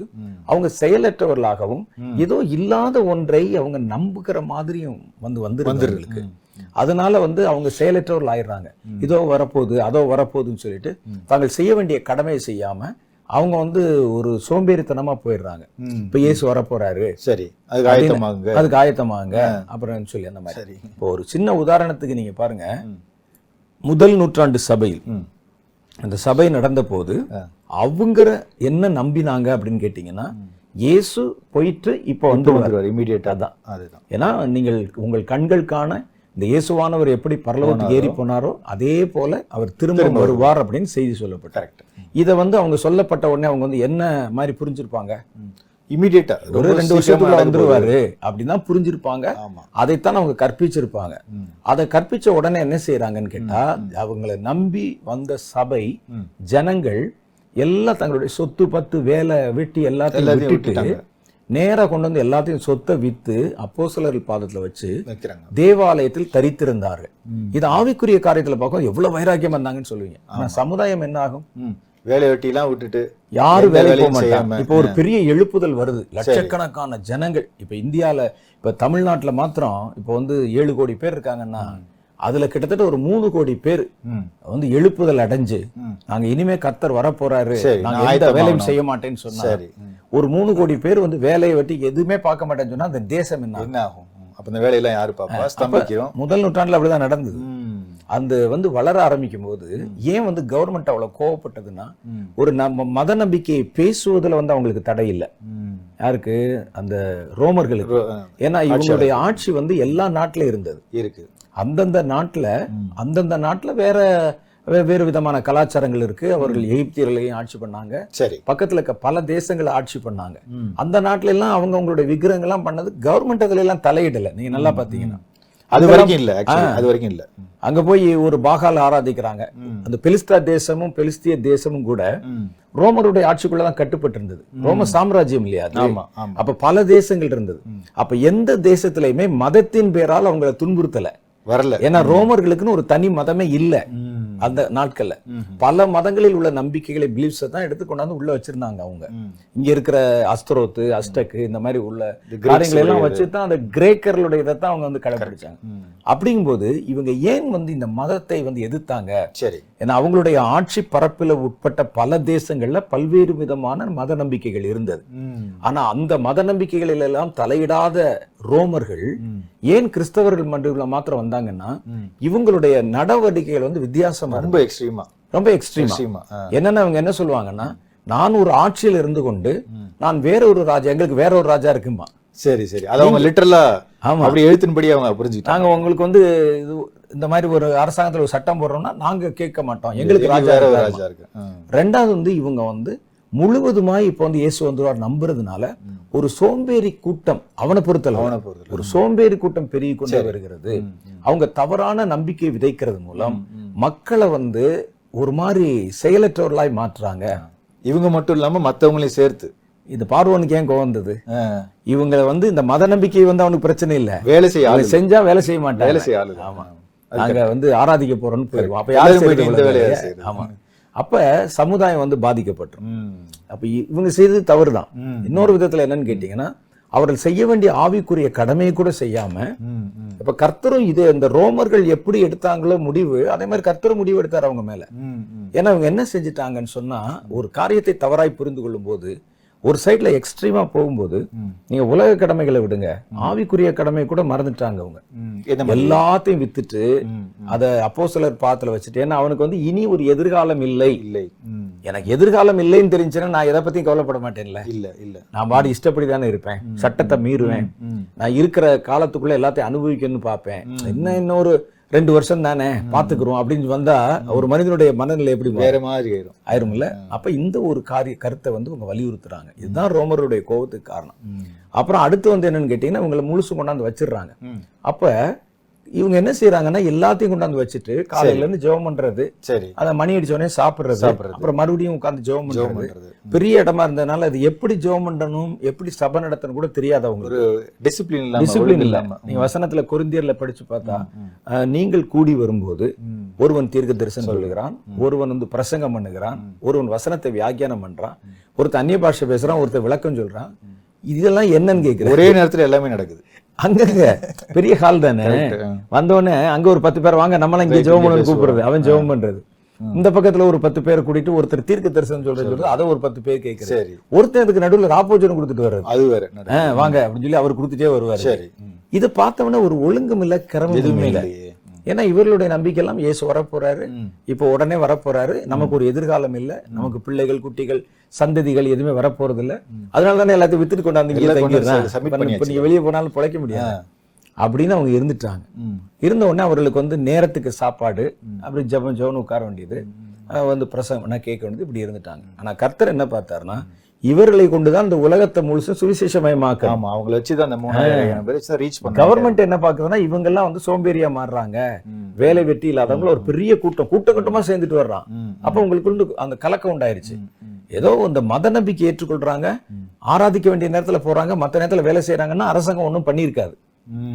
B: அவங்க செயலற்றவர்களாகவும் ஏதோ இல்லாத ஒன்றை அவங்க நம்புகிற மாதிரியும் வந்து வந்துருக்கு அதனால வந்து அவங்க செயலற்றவர்கள் ஆயிடுறாங்க இதோ வரப்போகுது அதோ வரப்போகுதுன்னு சொல்லிட்டு தாங்கள் செய்ய வேண்டிய கடமையை செய்யாம அவங்க வந்து ஒரு சோம்பேறித்தனமா போயிடுறாங்க. இப்ப இயேசு வர போறாரு
A: சரி அதுக்கு ஆயத்தமாகுங்க
B: அதுக்கு ஆயத்தமாங்க அப்புறம் சொல்லி அந்த மாதிரி இப்போ ஒரு சின்ன உதாரணத்துக்கு நீங்க பாருங்க. முதல் நூற்றாண்டு சபையில். அந்த சபை நடந்த போது
A: ஆ.
B: அவங்க என்ன நம்பினாங்க அப்படின்னு கேட்டீங்கன்னா இயேசு போயிட்டு இப்போ வந்து
A: வந்துருவார் இமீடியட்டா
B: அதான்.
A: அதுதான்.
B: ஏன்னா நீங்கள் உங்கள் கண்கள் காண இந்த இயேசுவானவர் எப்படி பரலோகத்துக்கு ஏறி போனாரோ அதே போல அவர் திரும்ப வருவார். அப்படின்னு செய்தி சொல்லப்பட்டார்
A: கரெக்ட்
B: இதை வந்து அவங்க சொல்லப்பட்ட உடனே அவங்க வந்து என்ன மாதிரி புரிஞ்சிருப்பாங்க?
A: இமீடியட்டா
B: ஒரு ரெண்டு வருஷத்துக்குள்ள வந்துருவாரு அப்படின்னு புரிஞ்சிருப்பாங்க. அதைத்தான் அவங்க கற்பிச்சிருப்பாங்க. அதை கற்பிச்ச உடனே என்ன செய்யறாங்கன்னு கேட்டா அவங்களை நம்பி வந்த சபை. ஜனங்கள் எல்லாம் தங்களுடைய சொத்து பத்து வேலை வெட்டி எல்லாத்தையும் விட்டுட்டு
A: விட்டுட்டாங்க.
B: நேரா கொண்டு வந்து எல்லாத்தையும் சொத்தை வித்து அப்போஸ்தலர்கள் பாதத்துல வச்சு தேவாலயத்தில் தரித்திருந்தார்கள். இது ஆவிக்குரிய காரியத்துல பார்க்கும் எவ்வளவு வைராக்கியம் வந்தாங்கன்னு சொல்லுவீங்க. ஆனா சமுதாயம் என்ன ஆகும்.
A: வேலை வெட்டிலாம் விட்டுட்டு
B: யாரும் வேலைக்கு போக மாட்டாங்க. இப்போ ஒரு பெரிய எழுப்புதல் வருது லட்சக்கணக்கான ஜனங்கள் இப்ப இந்தியால இப்ப தமிழ்நாட்டுல மாத்திரம் இப்போ வந்து ஏழு கோடி பேர் இருக்காங்கன்னா அதுல கிட்டத்தட்ட ஒரு மூணு கோடி பேர். வந்து எழுப்புதல் அடைஞ்சு. நாங்க இனிமே கர்த்தர் வர போறாரு
A: சரி,
B: நாங்க எந்த வேலையும். செய்ய மாட்டேன்னு சொன்னா
A: சரி ம்.
B: ஒரு மூணு கோடி பேர் வந்து வேலையை வெட்டி எதுவுமே பார்க்க மாட்டேன்னு சொன்னா அந்த தேசம் என்ன ஆகும்?
A: அப்ப இந்த வேலையெல்லாம் யாரு பாப்பா ஸ்தம்பிக்கிறோம்
B: முதல் நூற்றாண்டுல அப்படிதான் நடந்தது. அந்த வந்து வளர ஆரம்பிக்கும் போது ஏன் வந்து கவர்மெண்ட் அவ்வளவு கோவப்பட்டதுன்னா. ஒரு நம்ம மத நம்பிக்கையை பேசுவதுல வந்து அவங்களுக்கு தடை இல்லை. யாருக்கு? அந்த ரோமர்களுக்கு. ஏன்னா இவங்களுடைய ஆட்சி வந்து எல்லா நாட்டிலும் இருந்தது.
A: இருக்கு.
B: அந்தந்த நாட்டுல அந்தந்த நாட்டுல வேற வேறு விதமான கலாச்சாரங்கள் இருக்கு. அவர்கள் எகிப்தியர்களையும் ஆட்சி பண்ணாங்க.
A: சரி.
B: பக்கத்துல இருக்க பல தேசங்களை ஆட்சி பண்ணாங்க. அந்த நாட்டுல எல்லாம் அவங்க அவங்களுடைய விக்கிரகங்கள்லாம் பண்ணது கவர்மெண்ட் அதுல எல்லாம் தலையிடல. நீங்க நல்லா பாத்தீங்கன்னா.
A: அது வரைக்கும் இல்ல. அது வரைக்கும் இல்ல.
B: அங்க போய் ஒரு பாகால ஆராதிக்கிறாங்க. அந்த பெலிஸ்தா தேசமும் பெலிஸ்திய தேசமும் கூட. ரோமருடைய ஆட்சிக்குள்ள தான் கட்டுப்பட்டு இருந்தது ரோம சாம்ராஜ்யம் இல்லையா அப்ப பல தேசங்கள் இருந்தது. அப்ப எந்த தேசத்திலயுமே மதத்தின் பேரால் அவங்கள துன்புறுத்தல.
A: வரல.
B: ஏன்னா ரோமர்களுக்குன்னு ஒரு தனி மதமே இல்ல. அந்த நாட்கள்ல. பல மதங்களில் உள்ள நம்பிக்கைகளை பிலீஃப்ஸை தான் எடுத்து கொண்டாந்து உள்ள வச்சிருந்தாங்க அவங்க. இங்க இருக்கிற அஸ்தரோத்து அஸ்டக்கு இந்த மாதிரி உள்ள காரியங்களை எல்லாம். வச்சு தான் அந்த கிரேக்கர்களுடைய இதை தான் அவங்க வந்து கடைபிடிச்சாங்க. அப்படிங்கும்போது இவங்க ஏன் வந்து இந்த மதத்தை வந்து எதிர்த்தாங்க
A: சரி
B: ஏன்னா அவங்களுடைய ஆட்சி பரப்பில உட்பட்ட பல தேசங்கள்ல பல்வேறு விதமான மத நம்பிக்கைகள் இருந்தது
A: ம்.
B: ஆனா அந்த மத நம்பிக்கைகளில் எல்லாம் தலையிடாத ரோமர்கள். ஏன் கிறிஸ்தவர்கள் மன்றத்தில் மாத்திரம் வந்தாங்கன்னா. இவங்களுடைய நடவடிக்கைகள் வந்து வித்தியாசமா
A: ரொம்ப எக்ஸ்ட்ரீமா.
B: ரொம்ப எக்ஸ்ட்ரீமா என்னன்னா அவங்க என்ன சொல்லுவாங்கன்னா நான் ஒரு ஆட்சியில் இருந்து கொண்டு. நான் வேற ஒரு ராஜா எங்களுக்கு வேற ஒரு ராஜா இருக்குமா
A: சரி சரி அது அவங்க லிட்டரலா
B: ஆமா
A: அப்படி எழுத்தின்படி அவங்க புரிஞ்சுக்கிட்டாங்க
B: நாங்க உங்களுக்கு வந்து இது இந்த மாதிரி ஒரு அரசாங்கத்துல ஒரு சட்டம் போடுறோம்னா நாங்க கேட்க மாட்டோம் எங்களுக்கு ராஜா.
A: ராஜா இருக்கு.
B: ரெண்டாவது வந்து இவங்க வந்து முழுவதுமாய் இப்போ வந்து இயேசு வந்துருவார் நம்புறதுனால ஒரு சோம்பேறி கூட்டம் அவனை பொறுத்தல
A: அவனை பொறுத்தல.
B: ஒரு சோம்பேறி கூட்டம் பெருகி கொண்டே. வருகிறது. அவங்க தவறான நம்பிக்கை விதைக்கிறது மூலம். மக்களை வந்து ஒரு மாதிரி செயலற்றவர்களாய் மாற்றுறாங்க
A: இவங்க மட்டும் இல்லாம மத்தவங்களையும் சேர்த்து
B: இது பார்வனுக்கு ஏன் கோவம் வந்தது
A: ஆ.
B: இவங்க வந்து இந்த மத நம்பிக்கை வந்து அவனுக்கு பிரச்சனை இல்ல
A: வேலை செய்ய
B: செஞ்சா வேலை செய்ய மாட்டாங்க
A: வேலை செய்ய.
B: ஆமா
A: அது
B: நாங்க வந்து ஆராதிக்க போறோம்னு போயிடுவோம் அப்ப
A: எல்லாரும்
B: யார்
A: போயிட்டு
B: செய்யறது
A: இந்த
B: இவ்வளவு
A: வேலையை
B: வேலையை?
A: செய்யறது.
B: ஆமா அப்ப சமுதாயம் வந்து பாதிக்கப்பட்டுரும். அப்ப இவங்க செய்தது தவறுதான்
A: ம்.
B: இன்னொரு விதத்துல என்னன்னு கேட்டீங்கன்னா அவர்கள் செய்ய வேண்டிய ஆவிக்குரிய கடமையை கூட செய்யாம. இப்ப கர்த்தரும் இது இந்த ரோமர்கள் எப்படி எடுத்தாங்களோ முடிவு அதே மாதிரி கர்த்தரும் முடிவு எடுத்தார் அவங்க மேல. ஏன்னா அவங்க என்ன செஞ்சுட்டாங்கன்னு சொன்னா ஒரு காரியத்தை தவறாய் புரிந்து கொள்ளும் போது ஒரு சைடுல எக்ஸ்ட்ரீமா போகும்போது. நீங்க உலக கடமைகளை விடுங்க ஆவிக்குரிய கடமை கூட மறந்துட்டாங்க அவங்க? எல்லாத்தையும் வித்துட்டு. அத அப்போ சிலர் பாத்துல வச்சுட்டு ஏன்னா அவனுக்கு வந்து இனி ஒரு எதிர்காலம் இல்லை
A: இல்லை.
B: எனக்கு எதிர்காலம் இல்லைன்னு தெரிஞ்சுன்னா நான் எதை பத்தியும் கவலைப்பட மாட்டேன்ல
A: இல்ல இல்ல
B: நான் பாடி இஷ்டப்படி தானே இருப்பேன் சட்டத்தை மீறுவேன். நான் இருக்கிற காலத்துக்குள்ள எல்லாத்தையும் அனுபவிக்கணும்னு பார்ப்பேன் என்ன இன்னொரு ரெண்டு வருஷம் தானே பாத்துக்கிறோம் அப்படின்னு வந்தா ஒரு மனிதனுடைய மனநிலை எப்படி?
A: வேற மாதிரி ஆயிரும்
B: ஆயிரும்ல அப்ப இந்த ஒரு காரிய கருத்தை வந்து அவங்க வலியுறுத்துறாங்க இதுதான் ரோமருடைய கோபத்துக்கு காரணம். அப்புறம் அடுத்து வந்து என்னன்னு கேட்டீங்கன்னா இவங்களை முழுசு கொண்டாந்து வச்சிடுறாங்க. அப்ப இவங்க என்ன செய்யறாங்கன்னா எல்லாத்தையும் கொண்டாந்து வச்சுட்டு காலையில இருந்து ஜெபம் பண்றது
A: சரி.
B: அத மணி அடிச்ச உடனே சாப்பிடுறது
A: சாப்பிடுறது.
B: அப்புறம் மறுபடியும் உட்கார்ந்து ஜெபம் பண்றது. பெரிய இடமா இருந்ததுனால அது எப்படி ஜெபம் பண்ணணும் எப்படி சபை நடத்தணும் கூட தெரியாது அவங்களுக்கு.
A: ஒரு டிசிப்ளின் இல்லாம
B: டிசிப்ளின்
A: இல்லாம.
B: நீங்க வசனத்துல கொரிந்தியர்ல படிச்சு பார்த்தா நீங்கள் கூடி வரும்போது. ஒருவன் தீர்க்க தரிசனம் சொல்லுகிறான் ஒருவன் வந்து பிரசங்கம் பண்ணுகிறான் ஒருவன் வசனத்தை வியாக்கியானம் பண்றான் ஒருத்தன் அந்நிய பாஷை பேசுறான் ஒருத்தன் விளக்கம் சொல்றான். இதெல்லாம் என்னன்னு கேக்குறேன்.
A: ஒரே நேரத்துல எல்லாமே நடக்குது.
B: அங்கங்க. பெரிய ஹால் தானே. வந்தோடனே அங்க ஒரு பத்து பேர் வாங்க நம்மளாம் இங்க ஜெபம் பண்ணு. கூப்பிடுறது. அவன் ஜெபம் பண்றது. இந்த பக்கத்துல ஒரு பத்து பேரை கூட்டிட்டு ஒருத்தர் தீர்க்க தரிசனம் சொல்றது அதை ஒரு பத்து பேர் கேட்கறது
A: சரி.
B: ஒருத்தன் இதுக்கு நடுவுல ராப்போஜனம் கொடுத்துட்டு வர்றது
A: அது வேற
B: வாங்க அப்படின்னு சொல்லி அவர் கொடுத்துட்டே வருவாரு. இதை பார்த்தவொடனே ஒரு ஒழுங்கும் இல்ல கிரமம்
A: எதுவுமே
B: இல்ல. ஏன்னா இவர்களுடைய நம்பிக்கை எல்லாம் இயேசு வரப்போறாரு. இப்போ உடனே வரப்போறாரு. நமக்கு ஒரு எதிர்காலம் இல்ல. நமக்கு பிள்ளைகள் குட்டிகள் சந்ததிகள் எதுவுமே வரப்போறது இல்ல. அதனால தானே எல்லாத்தையும் வித்துட்டு கொண்டாந்து. நீங்க வெளியே போனாலும் பிழைக்க முடியாது. அப்படின்னு அவங்க இருந்துட்டாங்க. இருந்த உடனே அவர்களுக்கு வந்து நேரத்துக்கு சாப்பாடு அப்படி ஜெபம் ஜெபம் உட்கார வேண்டியது. வந்து பிரசவம்னா கேட்க வேண்டியது இப்படி இருந்துட்டாங்க. ஆனா கர்த்தர் என்ன பார்த்தாருன்னா இவர்களை கொண்டுதான் இந்த உலகத்தை முழுசும் சுவிசேஷமயமாக்க
A: ஆமா அவங்கள வச்சுதான் அந்த மூணாயிரம் பேர் ரீச் பண்ண
B: கவர்மெண்ட் என்ன பாக்குதுன்னா இவங்க எல்லாம் வந்து சோம்பேறியா மாறுறாங்க. வேலை வெட்டி இல்லாதவங்கள ஒரு பெரிய கூட்டம் கூட்டம் கூட்டமா சேர்ந்துட்டு வர்றான். அப்ப உங்களுக்கு அந்த கலக்கம் உண்டாயிருச்சு. ஏதோ இந்த மத நம்பிக்கை ஏற்றுக்கொள்றாங்க ஆராதிக்க வேண்டிய நேரத்துல போறாங்க மத்த நேரத்துல வேலை செய்யறாங்கன்னா அரசாங்கம் ஒண்ணும் பண்ணியிருக்காது.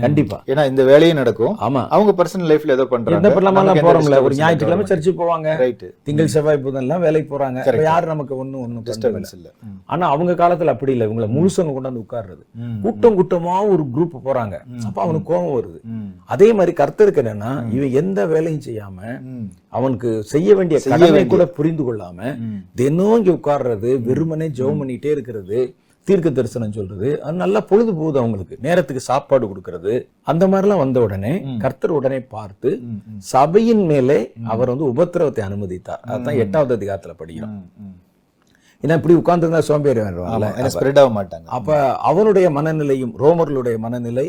B: கண்டிப்பா.
A: ஏன்னா இந்த வேலையும் நடக்கும்.
B: ஆமா.
A: அவங்க பர்சனல் லைஃப்ல ஏதோ பண்றாங்க.
B: என்ன போறோம்ல? ஒரு ஞாயிற்றுக்கிழமை சர்ச்சுக்கு போவாங்க.
A: ரைட்
B: திங்கள் செவ்வாய் புதன் எல்லாம் வேலைக்கு போறாங்க. யாரு நமக்கு ஒண்ணும் ஒண்ணும்.
A: டிஸ்டர்பன்ஸ் இல்ல.
B: ஆனா அவங்க காலத்துல அப்படி இல்ல. இவங்களை முழுசவங்க கொண்டாந்து உட்கார்றது. கூட்டம் கூட்டமா ஒரு குரூப் போறாங்க. அப்ப அவனுக்கு கோபம் வருது. அதே மாதிரி கர்த்தருக்கு என்னன்னா இவன் எந்த வேலையும் செய்யாம. அவனுக்கு செய்ய வேண்டிய கடமை கூட புரிந்து கொள்ளாம. தினம் இங்க உட்கார்றது வெறுமனே ஜெபம் பண்ணிட்டே இருக்கிறது. தீர்க்க தரிசனம் சொல்றது. அது நல்லா பொழுது போகுது அவங்களுக்கு. நேரத்துக்கு சாப்பாடு கொடுக்கறது. அந்த மாதிரிலாம் வந்த உடனே கர்த்தர் உடனே பார்த்து. சபையின் மேலே அவர் வந்து உபத்திரவத்தை அனுமதித்தார். அதுதான் எட்டாவது அதிகாரத்துல படிக்கிறோம். ஏன்னா இப்படி உட்கார்ந்துருந்தா சோம்பேறி
A: ஸ்ப்ரெட் ஆக மாட்டாங்க.
B: அப்ப அவனுடைய மனநிலையும் ரோமர்களுடைய மனநிலை